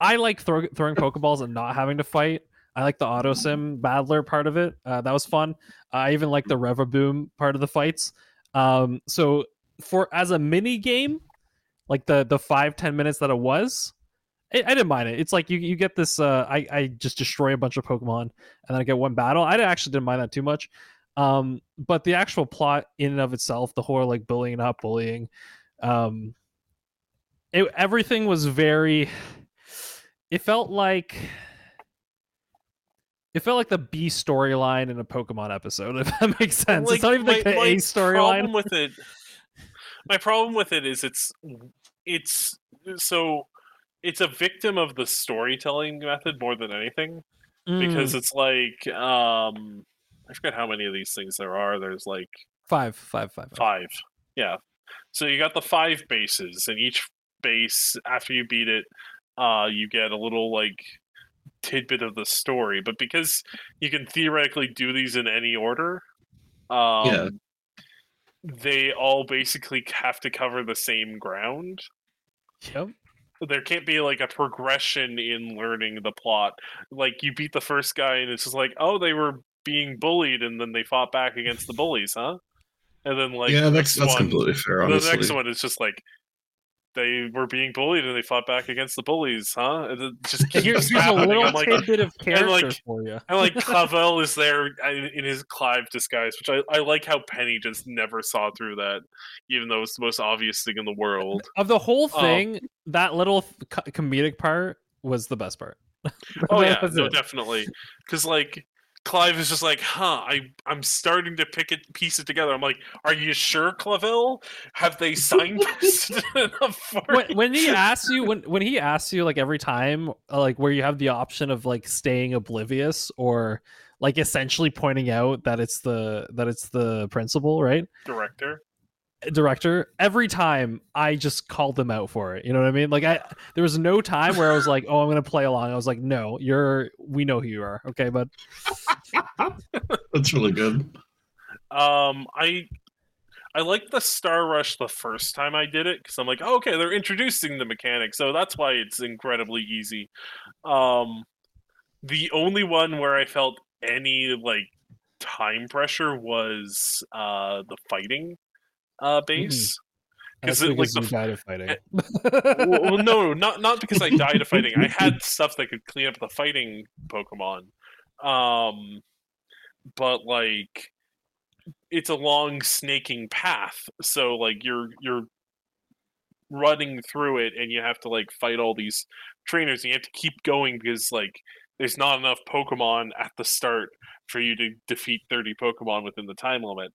I like throw, throwing pokeballs and not having to fight. I like the auto sim battler part of it. Uh, that was fun. I even like the Revavroom part of the fights. Um, so for as a mini game, like the the five ten minutes that it was, I, I, didn't mind it. It's like you you get this. Uh, I I just destroy a bunch of Pokemon and then I get one battle. I actually didn't mind that too much. Um, but the actual plot in and of itself, the whole like bullying, not bullying, um, it, everything was very. It felt like. It felt like the B storyline in a Pokemon episode, if that makes sense. Like, it's not even like the A storyline. with it, my problem with it is it's it's so it's a victim of the storytelling method more than anything mm. because it's like um I forget how many of these things there are. There's like five, five, five, five. Five. Yeah. So you got the five bases, and each base after you beat it, uh, you get a little like tidbit of the story. But because you can theoretically do these in any order, um, yeah. they all basically have to cover the same ground. Yep there can't be like a progression in learning the plot. Like you beat the first guy and it's just like, oh, they were being bullied and then they fought back against the bullies, huh? And then like yeah, that's that's one, completely fair. Honestly. The next one is just like they were being bullied and they fought back against the bullies, huh? And just here's, here's a little like, tidbit of character like, for you. and like Clavel is there in his Clive disguise, which I, I like how Penny just never saw through that, even though it's the most obvious thing in the world. Of the whole um, thing, um, that little comedic part was the best part. oh yeah, no, definitely. Because like Clive is just like, huh, I, I'm starting to pick it, piece it together. I'm like, are you sure, Clavel? Have they signposted enough for when, when, he asks you, when, when he asks you, like every time, uh, like where you have the option of like staying oblivious or like essentially pointing out that it's the that it's the principal, right? Director director every time i just called them out for it. You know what i mean? Like i there was no time where i was like oh i'm gonna play along. I was like no you're we know who you are. Okay but that's really good. Um i i like the star rush the first time i did it because i'm like oh, okay they're introducing the mechanic so that's why it's incredibly easy. Um the only one where i felt any like time pressure was uh the fighting uh, base. Because mm. like the you died of fighting. Well, no, not not because I died of fighting. I had stuff that could clean up the fighting Pokemon. Um, but like it's a long snaking path, so like you're you're running through it, and you have to like fight all these trainers. And you have to keep going because like there's not enough Pokemon at the start for you to defeat 30 Pokemon within the time limit.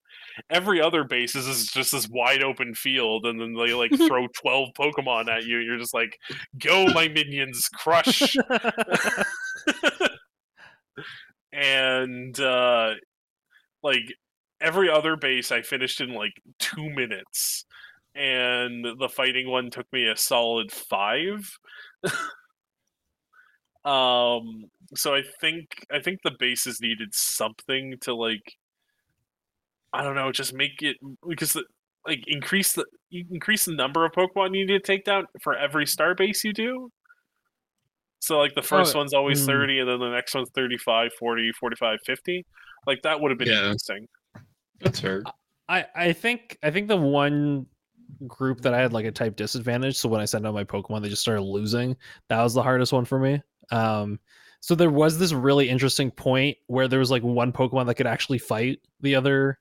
Every other base is is just this wide open field, and then they like throw 12 Pokemon at you. You're just like, go, my minions, crush. and uh, like every other base, I finished in like two minutes, and the fighting one took me a solid five. um, so I think I think the bases needed something to like, I don't know, just make it because the, like increase the increase the number of Pokemon you need to take down for every star base you do. So like the first Oh, one's always mm. 30 and then the next one's 35, 40, 45, 50. Like that would have been Yeah. interesting. That's fair. I I think I think the one group that I had like a type disadvantage. So when I sent out my Pokemon, they just started losing. That was the hardest one for me. Um, so there was this really interesting point where there was like one Pokemon that could actually fight the other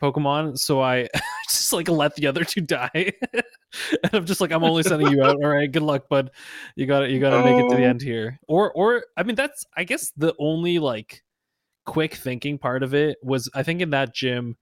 Pokemon. So I just like let the other two die. and I'm just like, I'm only sending you out. All right, good luck, bud. You got to You got to make it to the end here. Or or I mean, that's I guess the only like quick thinking part of it was I think in that gym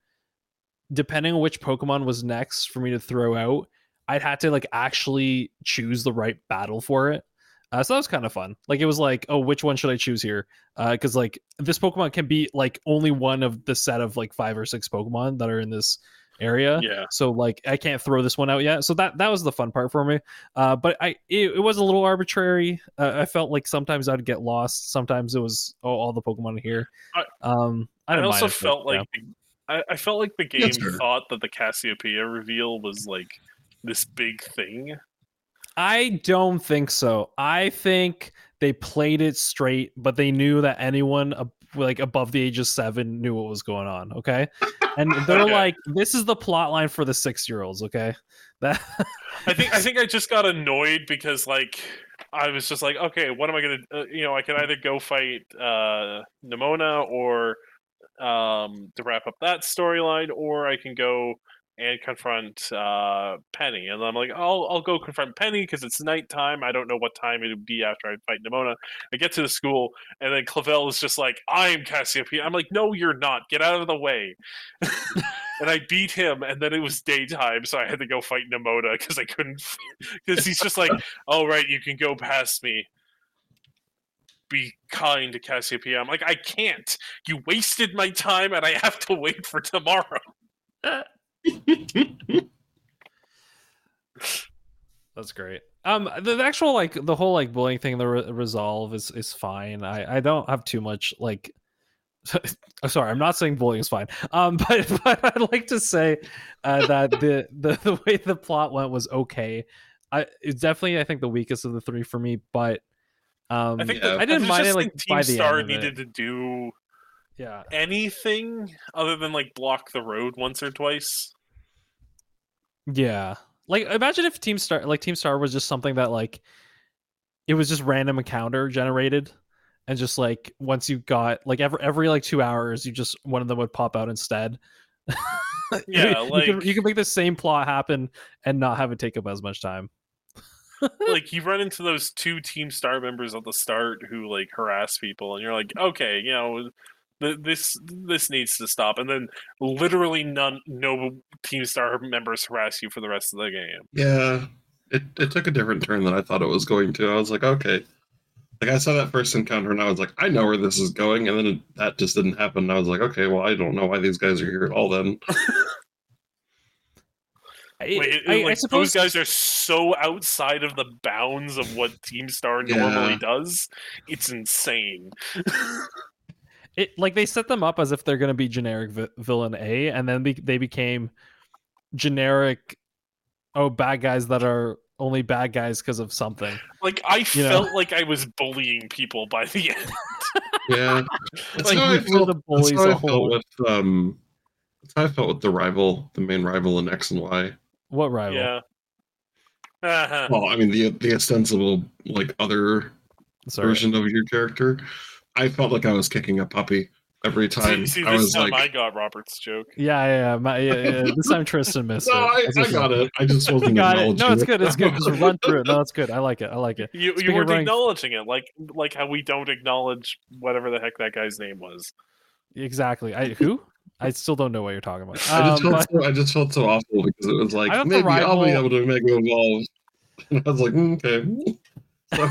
depending on which Pokemon was next for me to throw out, I'd had to like actually choose the right battle for it. Uh, so that was kind of fun. Like it was like, oh, which one should I choose here? Because like this Pokemon can be like only one of the set of like five or six Pokemon that are in this area. Yeah. So like I can't throw this one out yet. So that that was the fun part for me. Uh, but I it, it was a little arbitrary. Uh, I felt like sometimes I'd get lost. Sometimes it was oh, all the Pokemon here. I- um, I, I, also mind it, but, felt yeah. like I, I felt like the game thought that the Cassiopeia reveal was like this big thing. I don't think so. I think they played it straight, but they knew that anyone ab- like above the age of seven knew what was going on. Okay, and they're Okay. like, "This is the plot line for the six year olds." Okay, that I think I think I just got annoyed because like I was just like, okay, what am I gonna? Uh, you know, I can either go fight uh, Nemona or um, to wrap up that storyline, or I can go and confront uh, Penny. And I'm like, I'll I'll go confront Penny because it's nighttime. I don't know what time it would be after I fight Nemona. I get to the school, and then Clavel is just like, I'm Cassiopeia. I'm like, no, you're not. Get out of the way. and I beat him, and then it was daytime, so I had to go fight Nemona because I couldn't. Because he's just like, "All right, you can go past me. Be kind to Cassiopeia." I'm like, "I can't. You wasted my time, and I have to wait for tomorrow." that's great. Um, the, the actual like the whole like bullying thing, the re- resolve is is fine. I I don't have too much like. I'm sorry, I'm not saying bullying is fine. Um, but but I'd like to say uh, that the, the the way the plot went was okay. I it's definitely I think the weakest of the three for me, but um, I think Yeah. that, I didn't just mind it, like, Team by the Star end of it. needed to do yeah, anything other than like block the road once or twice. yeah. Like imagine if Team Star like Team Star was just something that like it was just random encounter generated and just like once you got like every every like two hours you just one of them would pop out instead. Yeah, you, can, like- you can make the same plot happen and not have it take up as much time. like you run into those two Team Star members at the start who like harass people, and you're like, okay, you know, this this needs to stop. And then literally none, no Team Star members harass you for the rest of the game. Yeah, it, it took a different turn than I thought it was going to. I was like, okay. Like I saw that first encounter and I was like, I know where this is going, and then it, that just didn't happen. And I was like, okay, well, I don't know why these guys are here at all. Then I, Like, I- I like, suppose those guys are so outside of the bounds of what Team Star Yeah. normally does. It's insane. it like they set them up as if they're going to be generic vi- villain A, and then be- they became generic. Oh, bad guys that are only bad guys because of something. Like I You know? felt like I was bullying people by the end. yeah, that's Like, how I we feel felt. the That's bullies how I a whole- felt with um. That's how I felt with the rival, the main rival in X and Y. What rival? Yeah. Uh-huh. Well, I mean the the ostensible like other Sorry. version of your character. I felt like I was kicking a puppy every time. See, see, I was time like, I got Robert's joke. Yeah, yeah, yeah. My, yeah, yeah. This time Tristan missed no, I, it. I got it. I just wasn't Got it. No, it's good. It's good. Just run through it. No, it's good. I like it. I like it. You Speaking you weren't running- acknowledging it, like like how we don't acknowledge whatever the heck that guy's name was. exactly. I who? I still don't know what you're talking about. I just Um, felt but- so, I just felt so awful because it was like thought the maybe I'll be able to Mega Evolve, and I was like, mm, okay. So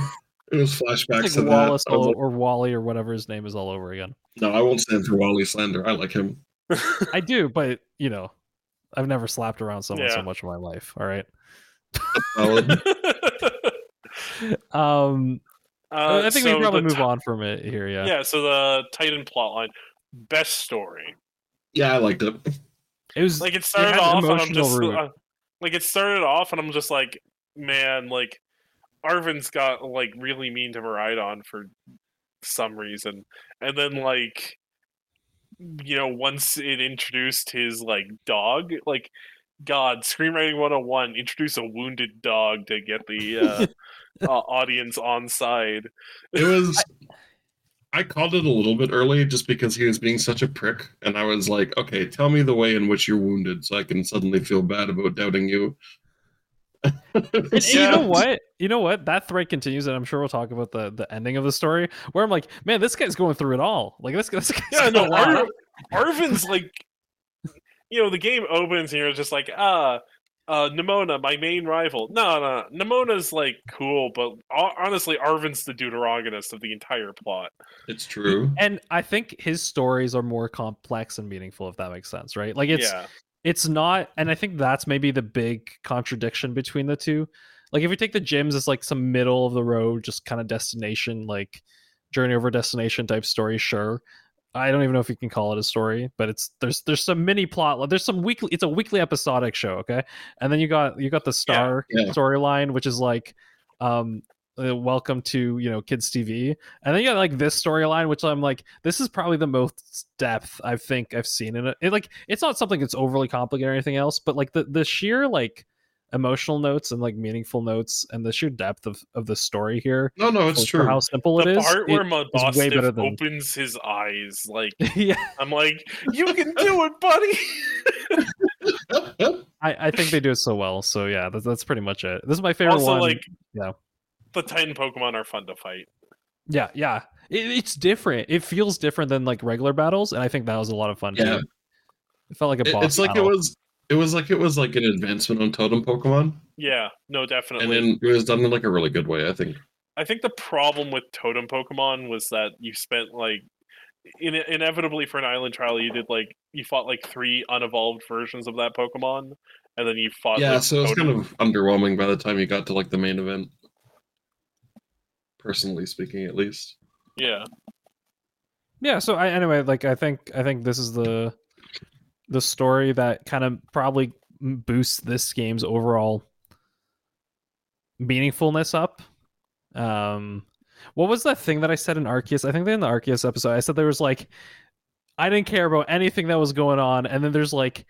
it was flashbacks like to Wallace that. I all, like, or Wally or whatever his name is all over again. no, I won't stand for Wally Slender. I like him. I do, but you know, I've never slapped around someone so much in my life. All right. Um, Uh, I think so we probably the move ti- on from it here. Yeah. Yeah, so the Titan plotline, best story. yeah, I liked it. It was Like it had started off, and I'm just uh, like it started off, and I'm just like, man, like Arven's got like really mean to Miraidon for some reason, and then like you know once it introduced his like dog, like God, screenwriting 101, introduce a wounded dog to get the uh, uh, audience on side. It was. I called it a little bit early just because he was being such a prick, and I was like, "Okay, tell me the way in which you're wounded, so I can suddenly feel bad about doubting you." And, and you know what? You know what? That thread continues, and I'm sure we'll talk about the the ending of the story. Where I'm like, man, this guy's going through it all. Like this, this guy's Yeah, no, got a lot. Ar- Arven's like, you know, the game opens and you're just like, ah, uh, Nemona, my main rival. No, no, no. Nemona's like cool, but ho- honestly, Arven's the deuteragonist of the entire plot. It's true. and I think his stories are more complex and meaningful, if that makes sense, right? Like it's yeah, it's not and i think that's maybe the big contradiction between the two. Like if you take the gyms as like some middle of the road just kind of destination like journey over destination type story sure. I don't even know if you can call it a story but it's there's there's some mini plot there's some weekly it's a weekly episodic show okay? And then you got you got the star yeah. storyline which is like um uh, welcome to you know kids tv and then you got like this storyline which i'm like this is probably the most depth i think i've seen in it. it like it's not something that's overly complicated or anything else but like the the sheer like emotional notes and like meaningful notes and the sheer depth of of the story here No, no, it's true. how simple the it is part where it is way better than opens his eyes, like yeah I'm like, you can do it, buddy. I, I think they do it so well so yeah that's, that's pretty much it this is my favorite also, one like, yeah. the Titan Pokemon are fun to fight. yeah yeah it, it's different it feels different than like regular battles and i think that was a lot of fun Yeah. too it felt like a It- boss it's like battle. it was. It was like it was like an advancement on Totem Pokemon, Yeah, no, definitely. and then it was done in like a really good way. I think. I think the problem with totem Pokemon was that you spent like in, inevitably for an island trial you did like you fought like three unevolved versions of that Pokemon, and then you fought. Yeah, like, so it's totem- kind of underwhelming by the time you got to like the main event. Personally speaking, at least. yeah. yeah so i anyway like i think i think this is the the story that kind of probably boosts this game's overall meaningfulness up um what was that thing that i said in arceus i think in the arceus episode i said there was like i didn't care about anything that was going on and then there's like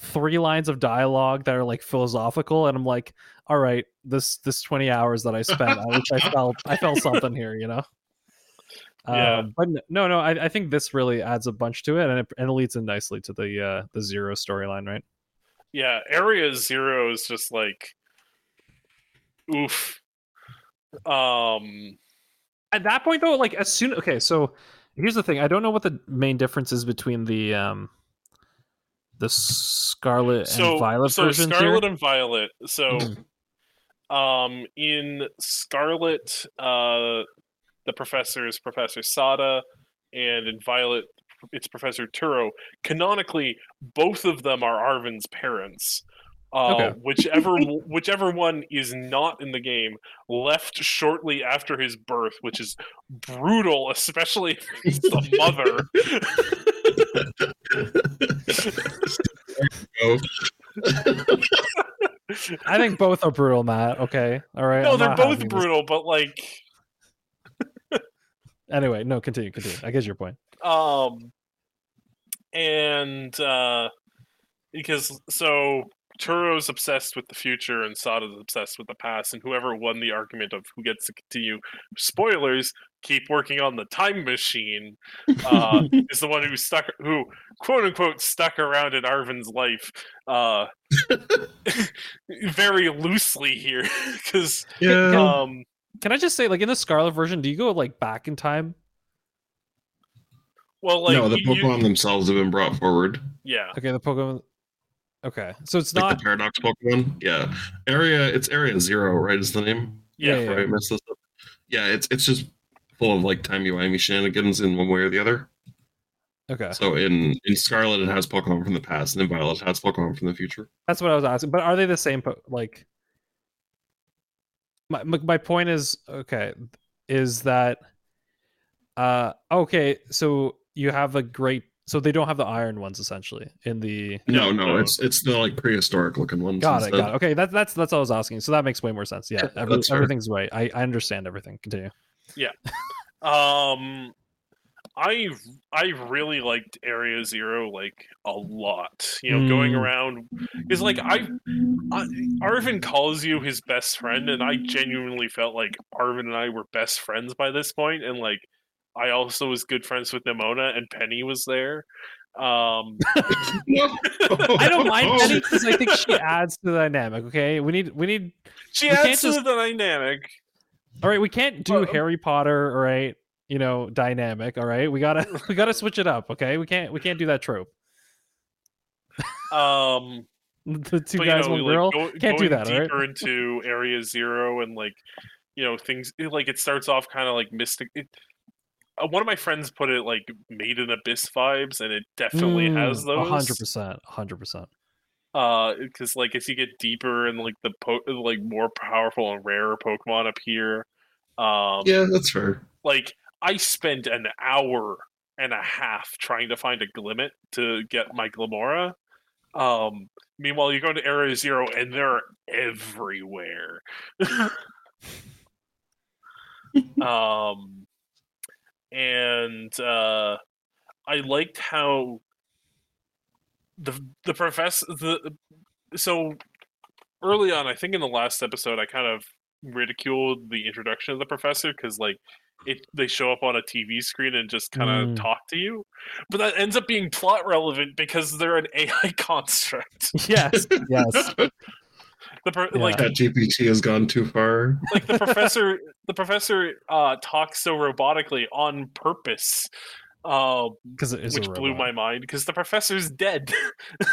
three lines of dialogue that are like philosophical and i'm like all right this this 20 hours that i spent i wish i felt i felt something here you know Yeah. um, but no, no, I, I think this really adds a bunch to it, and it, and it leads in nicely to the uh, the zero storyline, right? Yeah, Area Zero is just like oof. Um At that point, though, like as soon okay, so here's the thing: I don't know what the main difference is between the um the Scarlet so and Violet so versions Scarlet here. and Violet. So um in Scarlet uh the professor is Professor Sada and in Violet it's Professor Turo. Canonically, both of them are Arven's parents. Uh, Okay. whichever whichever one is not in the game left shortly after his birth, which is brutal, especially if it's the mother. I think both are brutal, Matt. Okay, all right. no, I'm they're both having this. brutal, but like Anyway, no, continue, continue. I get your point. um and uh because so Turo's obsessed with the future and Sada's obsessed with the past, and whoever won the argument of who gets to continue spoilers, keep working on the time machine, uh, is the one who stuck who quote unquote stuck around in Arven's life uh very loosely here. Cause yeah. um Can I just say, like in the Scarlet version, do you go like back in time? Well, like no, the Pokemon you- themselves have been brought forward. yeah, Okay, the Pokemon. Okay, so it's Like not. the Paradox Pokemon. Yeah. Area it's Area Zero, right? Is the name? yeah, Yeah, Right, messed this up. Yeah, it's it's just full of like timey wimey shenanigans in one way or the other. Okay, So in in Scarlet it has Pokemon from the past, and in Violet it has Pokemon from the future. that's what I was asking. But are they the same? Po- like, my my my point is okay. Is that uh okay? So you have a great. So they don't have the iron ones essentially in the. No, No, no, no. it's it's the like prehistoric looking ones. Got it. instead. Got it. Okay, that, that's that's all I was asking. So that makes way more sense. Yeah, Yeah, every- that's fair. everything's right. I, I understand everything. Continue. Yeah. Um, I I really liked Area Zero like a lot. You know, going Mm. around is like I, I Arven calls you his best friend, and I genuinely felt like Arven and I were best friends by this point, and like I also was good friends with Nemona, and Penny was there. Um, I don't mind Penny because I think she adds to the dynamic. Okay, we need we need. she We adds to just- the dynamic. All right, we can't do Harry Potter. All right, you know, dynamic. All right, we gotta we gotta switch it up. Okay, we can't we can't do that trope. Um, The two but, you guys, know, one like, girl. go- Can't do that, all right? Deeper into Area Zero and like, you know, things like it starts off kind of like mystic. It, uh, one of my friends put it like Made in Abyss vibes, and it definitely has Mm, those. hundred percent, hundred percent. Uh, because like as you get deeper and like the po- like more powerful and rarer Pokemon appear, um, Yeah, that's fair. like I spent an hour and a half trying to find a Glimmet to get my Glimmora. Um, meanwhile, you go to Area Zero and they're everywhere. um, and uh, I liked how the the professor the so early on. I think in the last episode, I kind of ridiculed the introduction of the professor because like it they show up on a TV screen and just kind of Mm. talk to you, but that ends up being plot relevant because they're an AI construct. Yes, yes. The pro- Yeah. like That GPT has gone too far. like the professor the professor uh talks so robotically on purpose. Uh, Because it is a which blew my mind because the professor's dead.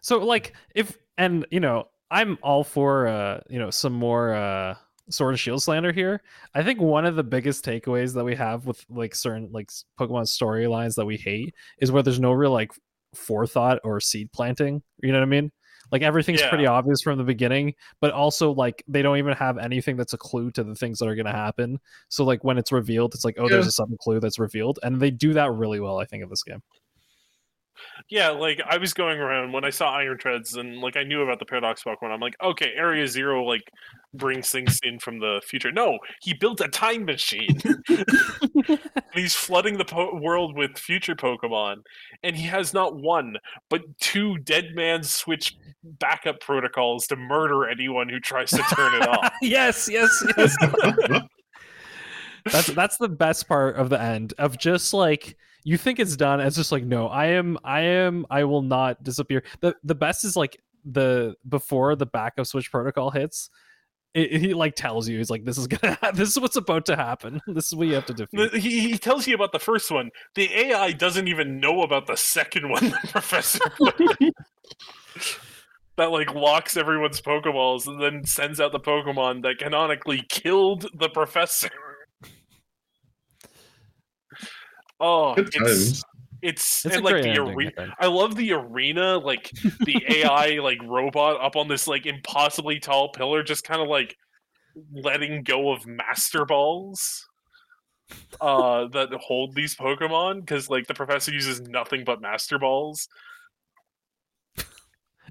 So like if and you know I'm all for uh you know some more uh sword and shield slander here. I think one of the biggest takeaways that we have with like certain like Pokemon storylines that we hate is where there's no real like forethought or seed planting. You know what I mean? Like everything's Yeah. pretty obvious from the beginning, but also like they don't even have anything that's a clue to the things that are going to happen. So like when it's revealed, it's like oh, there's a sudden clue that's revealed, and they do that really well. I think in this game. Yeah, like I was going around when I saw Iron Treads and like I knew about the Paradox Pokemon. I'm like, okay, Area Zero like brings things in from the future. No, he built a time machine. he's flooding the po- world with future Pokemon, and he has not one but two Dead Man Switch backup protocols to murder anyone who tries to turn it off. yes, yes, yes. that's that's the best part of the end of just like you think it's done it's just like no i am i am i will not disappear the the best is like the before the backup switch protocol hits it, he like tells you he's like this is gonna ha- this is what's about to happen this is what you have to defeat he, he tells you about the first one. The AI doesn't even know about the second one. Professor that like locks everyone's Pokeballs and then sends out the Pokemon that canonically killed the professor. Oh, Good it's times. it's, it's and like the ending, arena. I. I love the arena, like the AI like robot up on this like impossibly tall pillar, just kind of like letting go of master balls uh that hold these Pokemon because like the professor uses nothing but master balls.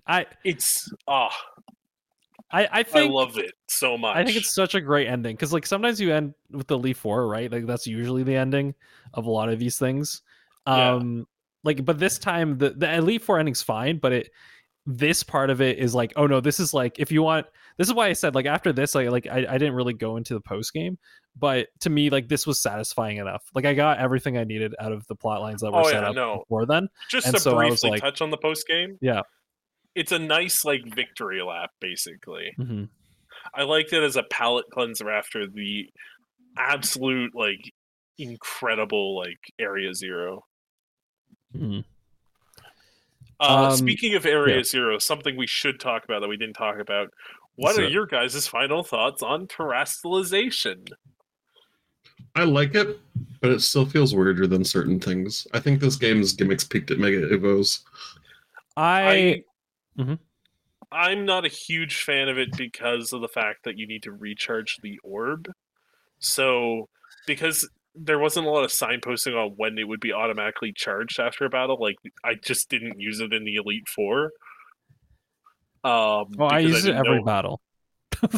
i It's ah, i i I think love it so much. I think it's such a great ending because like sometimes you end with the Elite Four, right? Like that's usually the ending of a lot of these things. Yeah. Um like but this time the the Elite Four ending's fine, but it this part of it is like, oh no, this is like if you want this is why I said like after this, like like I, I didn't really go into the post game, but to me, like this was satisfying enough. Like I got everything I needed out of the plot lines that were Oh, set yeah, up no. before then. just and to so I was briefly like- touch on the post game. Yeah. It's a nice like victory lap, basically. Mm-hmm. I liked it as a palate cleanser after the absolute like incredible like area zero. Mhm. Uh, Um, speaking of Area yeah. Zero, something we should talk about that we didn't talk about. What So- are your guys' final thoughts on Terastallization? I like it, but it still feels weirder than certain things. I think this game's gimmicks peaked at Mega Evos. I, Mhm. I'm not a huge fan of it because of the fact that you need to recharge the orb. So, because there wasn't a lot of signposting on when it would be automatically charged after a battle, like I just didn't use it in the Elite Four. Um, well, I because use it every know- battle.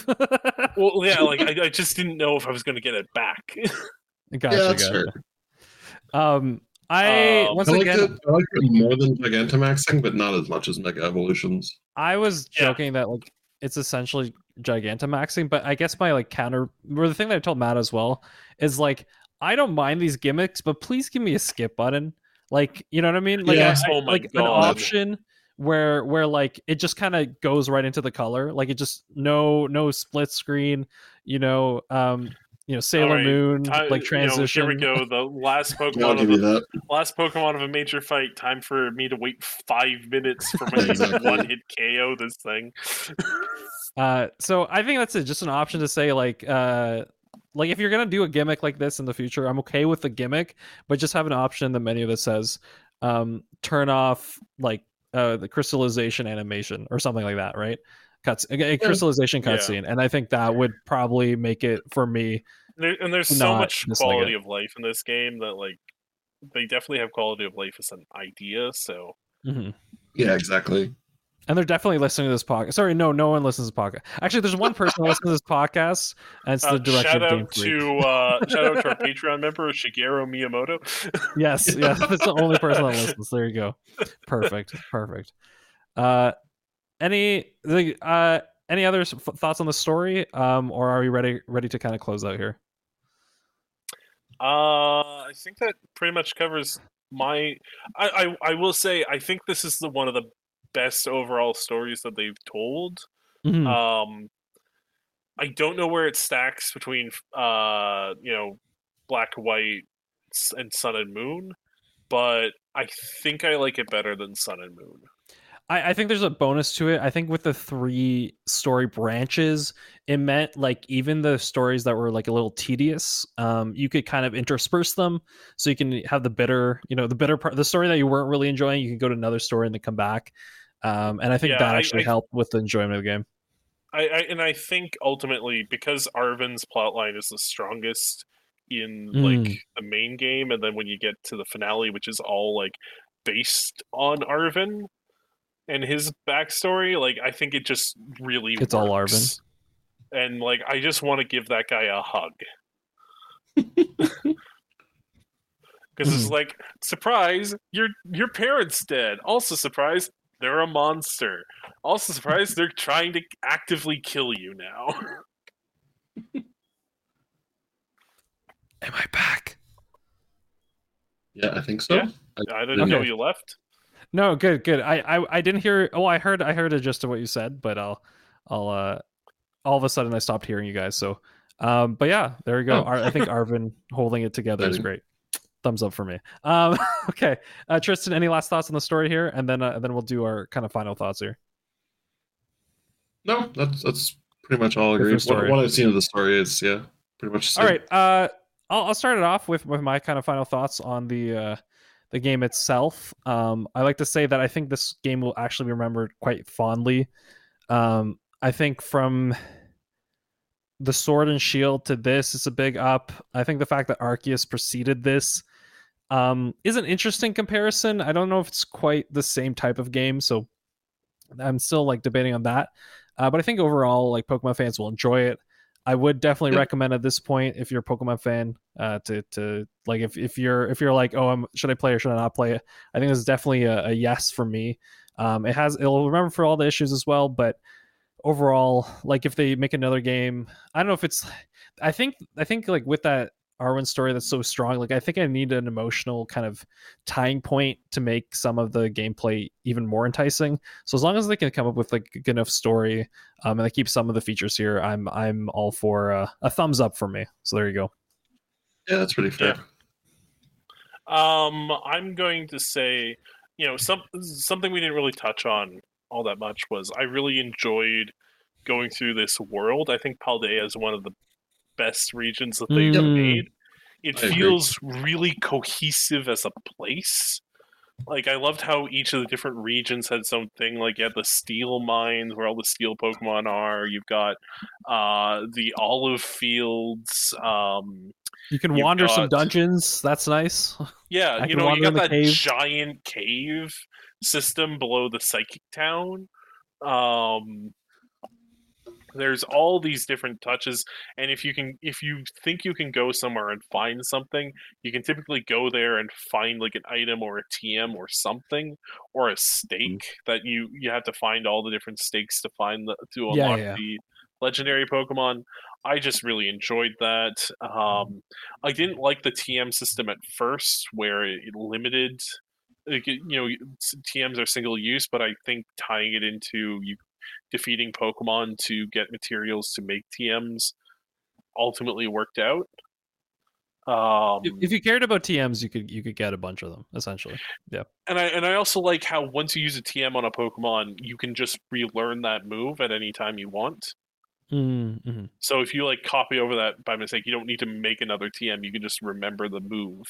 Well, yeah, like I, I just didn't know if I was going to get it back. gotcha, yeah, that's gotcha. fair. Um, I Um, once I liked, again, it, I liked it more than Gigantamaxing, but not as much as Mega Evolutions. I was Yeah. joking that like it's essentially Gigantamaxing, but I guess my like counter or the thing that I told Matt as well is like I don't mind these gimmicks, but please give me a skip button. Like, you know what I mean? Like, Yeah. I- Oh my like an option where where like it just kind of goes right into the color. Like it just no no split screen, you know, um, you know, Sailor right. Moon Ti- like transition. You know, here we go. The last Pokemon give of a, last Pokemon of a major fight. Time for me to wait five minutes for my Exactly. one hit KO this thing. Uh, so I think that's it. Just an option to say like, uh, like if you're gonna do a gimmick like this in the future, I'm okay with the gimmick, but just have an option in the menu that says, um, turn off like uh the crystallization animation or something like that, right? Cuts a, a crystallization Yeah. cutscene, and I think that would probably make it for me. There, and there's so much dislike it. quality of life in this game that like they definitely have quality of life as an idea. So Mhm. Yeah, exactly. And they're definitely listening to this podcast. Sorry, no, no one listens to this podcast. Actually, there's one person who listens to this podcast, and it's uh, the director shout of Game out Freak. to uh, shout out to our Patreon member Shigeru Miyamoto. yes, yes, that's the only person that listens. There you go. Perfect, perfect. Uh, any the uh any other thoughts on the story? Um, or are we ready ready to kind of close out here? Uh, I think that pretty much covers my. I, I I will say I think this is the one of the best overall stories that they've told. Mhm. Um, I don't know where it stacks between uh you know Black White and Sun and Moon, but I think I like it better than Sun and Moon. I, I think there's a bonus to it. I think with the three story branches, it meant like even the stories that were like a little tedious, um, you could kind of intersperse them, so you can have the bitter, you know, the bitter part, the story that you weren't really enjoying. You can go to another story and then come back, um, and I think Yeah, that I- actually I- helped with the enjoyment of the game. I, I and I think ultimately because Arven's plotline is the strongest in Mm. like the main game, and then when you get to the finale, which is all like based on Arven and his backstory, like I think it just really It's all Arven, And like I just want to give that guy a hug. Because it's Hmm. like, surprise, your your parents dead. Also surprise, they're a monster. Also surprise, they're trying to actively kill you now. Am I back? Yeah, I think so. Yeah. I didn't know you left. No, good, good. I, I, I didn't hear. Oh, I heard, I heard a gist of what you said, but I'll, I'll, uh, all of a sudden I stopped hearing you guys. So, um, but yeah, there we go. Oh. Ar- I think Arven holding it together is great. Thumbs up for me. Um, okay, uh, Tristan, any last thoughts on the story here, and then, uh, and then we'll do our kind of final thoughts here. No, that's that's pretty much all I agree. story. What, what I've seen of the story is yeah, pretty much. the All right. Uh, I'll, I'll start it off with with my kind of final thoughts on the uh, the game itself. Um, I like to say that I think this game will actually be remembered quite fondly. Um, I think from the Sword and Shield to this is a big up. I think the fact that Arceus preceded this um, is an interesting comparison. I don't know if it's quite the same type of game, so I'm still like debating on that. Uh, but I think overall, like Pokemon fans will enjoy it. I would definitely recommend at this point if you're a Pokemon fan uh, to to like if, if you're if you're like oh I'm, should I play or should I not play it? I think this is definitely a, a yes for me. Um, it has it'll remember for all the issues as well, but overall, like if they make another game, I don't know if it's. I think I think like with that Arven story that's so strong, like I think I need an emotional kind of tying point to make some of the gameplay even more enticing. So as long as they can come up with like a good enough story, um, and they keep some of the features here, I'm I'm all for uh, a thumbs up for me. So there you go. Yeah, that's pretty fair. Um, I'm going to say, you know, some something we didn't really touch on all that much was I really enjoyed going through this world. I think Paldea is one of the best regions that they've Mm. made. It I agree. feels really cohesive as a place. Like I loved how each of the different regions had something. Like you had the steel mines where all the steel Pokemon are. You've got uh, the olive fields. Um, You can wander some dungeons. That's nice. yeah, you know, you got that cave. giant cave system below the psychic town. Um, there's all these different touches, and if you can, if you think you can go somewhere and find something, you can typically go there and find like an item or a TM or something or a stake that you you have to find all the different stakes to find the to unlock yeah. the legendary Pokemon. I just really enjoyed that. Um, I didn't like the TM system at first, where it limited. Like, you know, TMs are single use, but I think tying it into you defeating Pokemon to get materials to make TMs ultimately worked out. Um, If, you cared about TMs, you could you could get a bunch of them essentially. Yeah, and I and I also like how once you use a TM on a Pokemon, you can just relearn that move at any time you want. Mm-hmm. So if you like copy over that by mistake, you don't need to make another TM. You can just remember the move.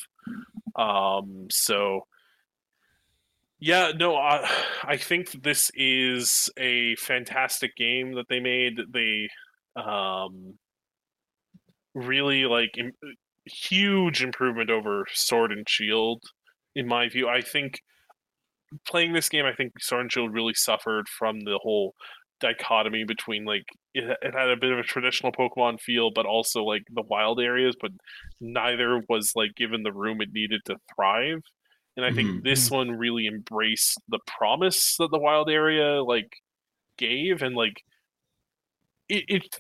Um, so yeah, no, I, I think this is a fantastic game that they made. They um, really like Im- huge improvement over Sword and Shield, in my view. I think playing this game, I think Sword and Shield really suffered from the whole dichotomy between like it, it had a bit of a traditional Pokemon feel, but also like the wild areas, but neither was like given the room it needed to thrive. And I think Mhm. this one really embraced the promise that the wild area like gave, and like it, it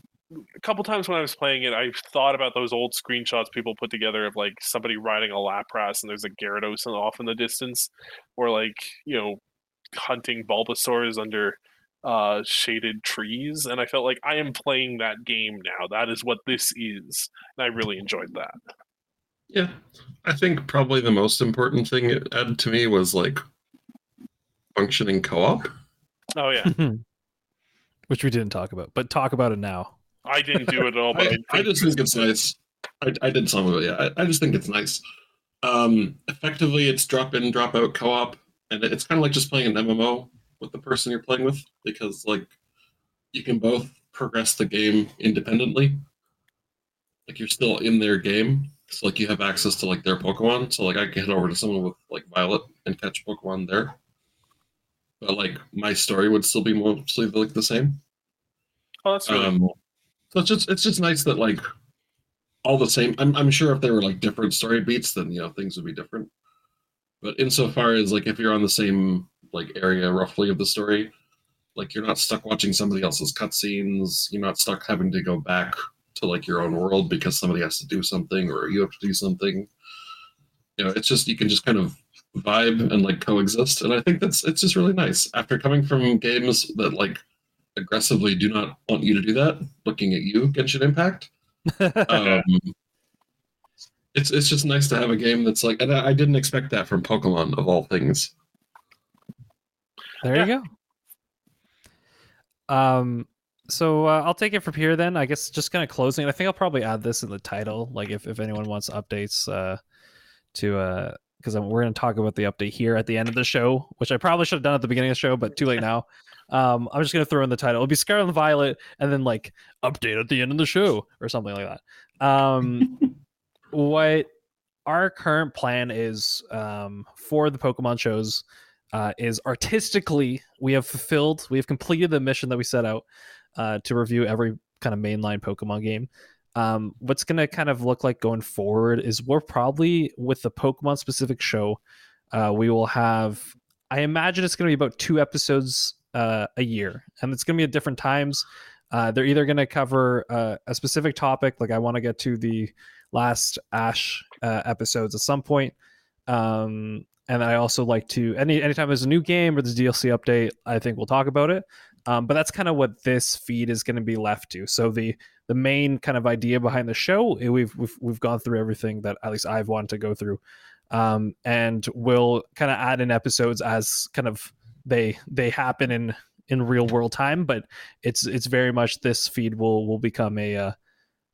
a couple times when I was playing it, I thought about those old screenshots people put together of like somebody riding a Lapras and there's a Gyarados off in the distance, or like you know hunting Bulbasaurs under uh, shaded trees, and I felt like I am playing that game now. That is what this is, and I really enjoyed that. Yeah, I think probably the most important thing it added to me was like functioning co-op. Oh yeah, Which we didn't talk about, but talk about it now. I didn't do it at all, but I, I, I just think it's nice. I, I did some of it. Yeah, I, I just think it's nice. Um, effectively, it's drop in, drop out co-op, and it's kind of like just playing an MMO with the person you're playing with because like you can both progress the game independently. Like you're still in their game, so like you have access to like their Pokemon. So like I can head over to someone with like Violet and catch Pokemon there. But like my story would still be mostly like the same. oh, that's really Um, cool. So it's just it's just nice that like all the same. I'm I'm sure if they were like different story beats, then you know things would be different. But insofar as like if you're on the same like area roughly of the story, like you're not stuck watching somebody else's cutscenes. You're not stuck having to go back to like your own world because somebody has to do something or you have to do something. You know, it's just you can just kind of vibe and like coexist, and I think that's it's just really nice. After coming from games that like aggressively do not want you to do that, looking at you, Genshin Impact. Um, it's it's just nice to have a game that's like, and I, I didn't expect that from Pokemon of all things. There you go. Um, so uh, I'll take it from here then. I guess just kind of closing. I think I'll probably add this in the title, like if, if anyone wants updates uh, to uh, because we're going to talk about the update here at the end of the show, which I probably should have done at the beginning of the show, but too late now. Um, I'm just going to throw in the title. It'll be Scarlet and Violet, and then like update at the end of the show or something like that. Um, what our current plan is um, for the Pokemon shows uh, is artistically we have fulfilled, we have completed the mission that we set out uh, to review every kind of mainline Pokemon game. Um, what's going to kind of look like going forward is we're probably with the Pokemon specific show, uh, we will have. I imagine it's going to be about two episodes uh, a year, and it's going to be at different times. Uh, they're either going to cover uh, a specific topic, like I want to get to the last Ash uh, episodes at some point. Um, and I also like to any anytime there's a new game or a DLC update, I think we'll talk about it. Um, but that's kind of what this feed is going to be left to. So the the main kind of idea behind the show, eh, we've we've we've gone through everything that at least I've wanted to go through. um, and we'll kind of add in episodes as kind of they they happen in in real world time. But it's it's very much this feed will will become a uh,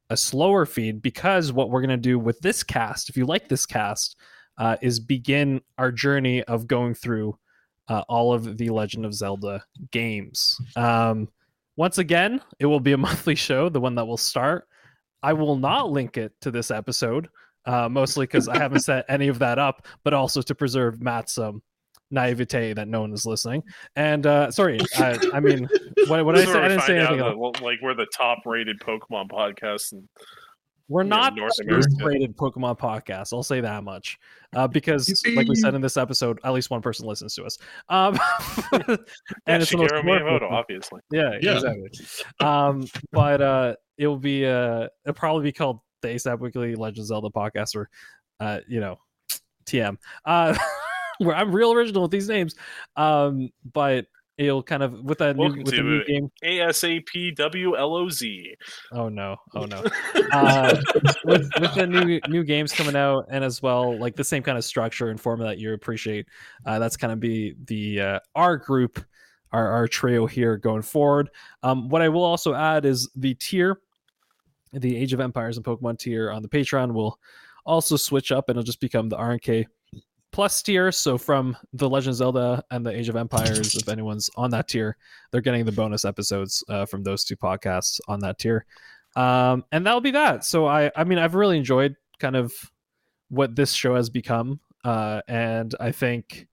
a slower feed because what we're gonna do with this cast, if you like this cast, uh, is begin our journey of going through uh, all of the Legend of Zelda games. Um, once again, it will be a monthly show, the one that will start. I will not link it to this episode, uh, mostly because I haven't set any of that up, but also to preserve Matt's um, naivete that no one is listening. And uh, sorry, I, I mean, what, what I say? I didn't say anything. That, like we're the top rated Pokemon podcast and we're not North rated Pokemon podcast. I'll say that much, uh, because like we said in this episode, at least one person listens to us. Um, and yeah, it's Shigeru Miyamoto, obviously. Yeah, yeah, exactly. Um, but uh, it will be uh, it'll probably be called the ASAP Weekly Legend Zelda podcast, or uh, you know, TM. Uh, where I'm real original with these names. Um, but it'll kind of with that new, with the new game ASAPWLOZ. Oh no, oh no. uh, with with the new new games coming out and as well like the same kind of structure and format that you appreciate. Uh, that's kind of be the uh, our group, our our trio here going forward. Um, what I will also add is the tier, the Age of Empires and Pokemon tier on the Patreon will also switch up and it'll just become the RNK plus tier. So from the Legend of Zelda and the Age of Empires, if anyone's on that tier, they're getting the bonus episodes uh, from those two podcasts on that tier. Um, and that'll be that. So I, I mean, I've really enjoyed kind of what this show has become, uh, and I think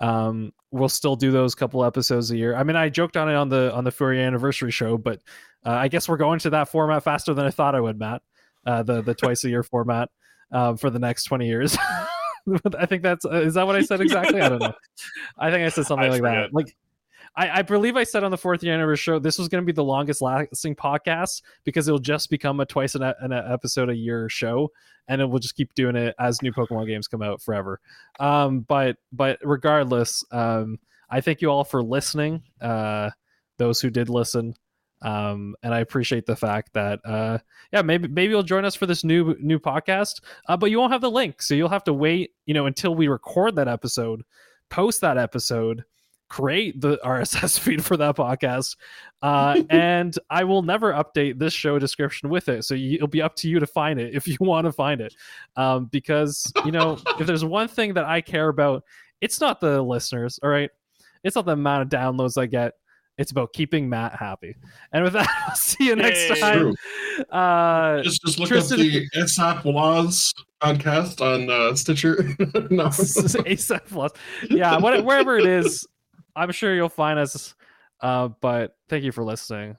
um, we'll still do those couple episodes a year. I mean, I joked on it on the on the Furry anniversary show, but uh, I guess we're going to that format faster than I thought I would, Matt. Uh, the the twice a year format uh, for the next twenty years. I think that's uh, is that what I said exactly? I don't know. I think I said something I like forget. that. Like I, I, believe I said on the fourth year anniversary show this was going to be the longest lasting podcast because it'll just become a twice an, an episode a year show, and it will just keep doing it as new Pokemon games come out forever. Um, but but regardless, um, I thank you all for listening. Uh, those who did listen, um, and I appreciate the fact that uh, yeah, maybe maybe you'll join us for this new new podcast, uh, but you won't have the link, so you'll have to wait, you know, until we record that episode, post that episode, create the RSS feed for that podcast, uh, and I will never update this show description with it. So you, it'll be up to you to find it if you want to find it, um, because you know if there's one thing that I care about, it's not the listeners. All right, it's not the amount of downloads I get it's about keeping Matt happy. And with that, I'll see you next hey, time. Uh, just, just look Tristan... up the ASAP Laws podcast on uh, Stitcher. no. ASAP Laws. Yeah, what, wherever it is, I'm sure you'll find us. Uh, but thank you for listening.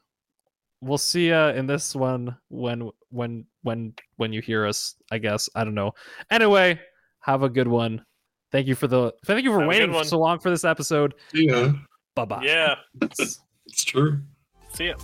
We'll see you in this one when when when when you hear us. I guess I don't know. Anyway, have a good one. Thank you for the thank you for have waiting so long for this episode. Yeah. Bye bye. Yeah. it's true. See ya.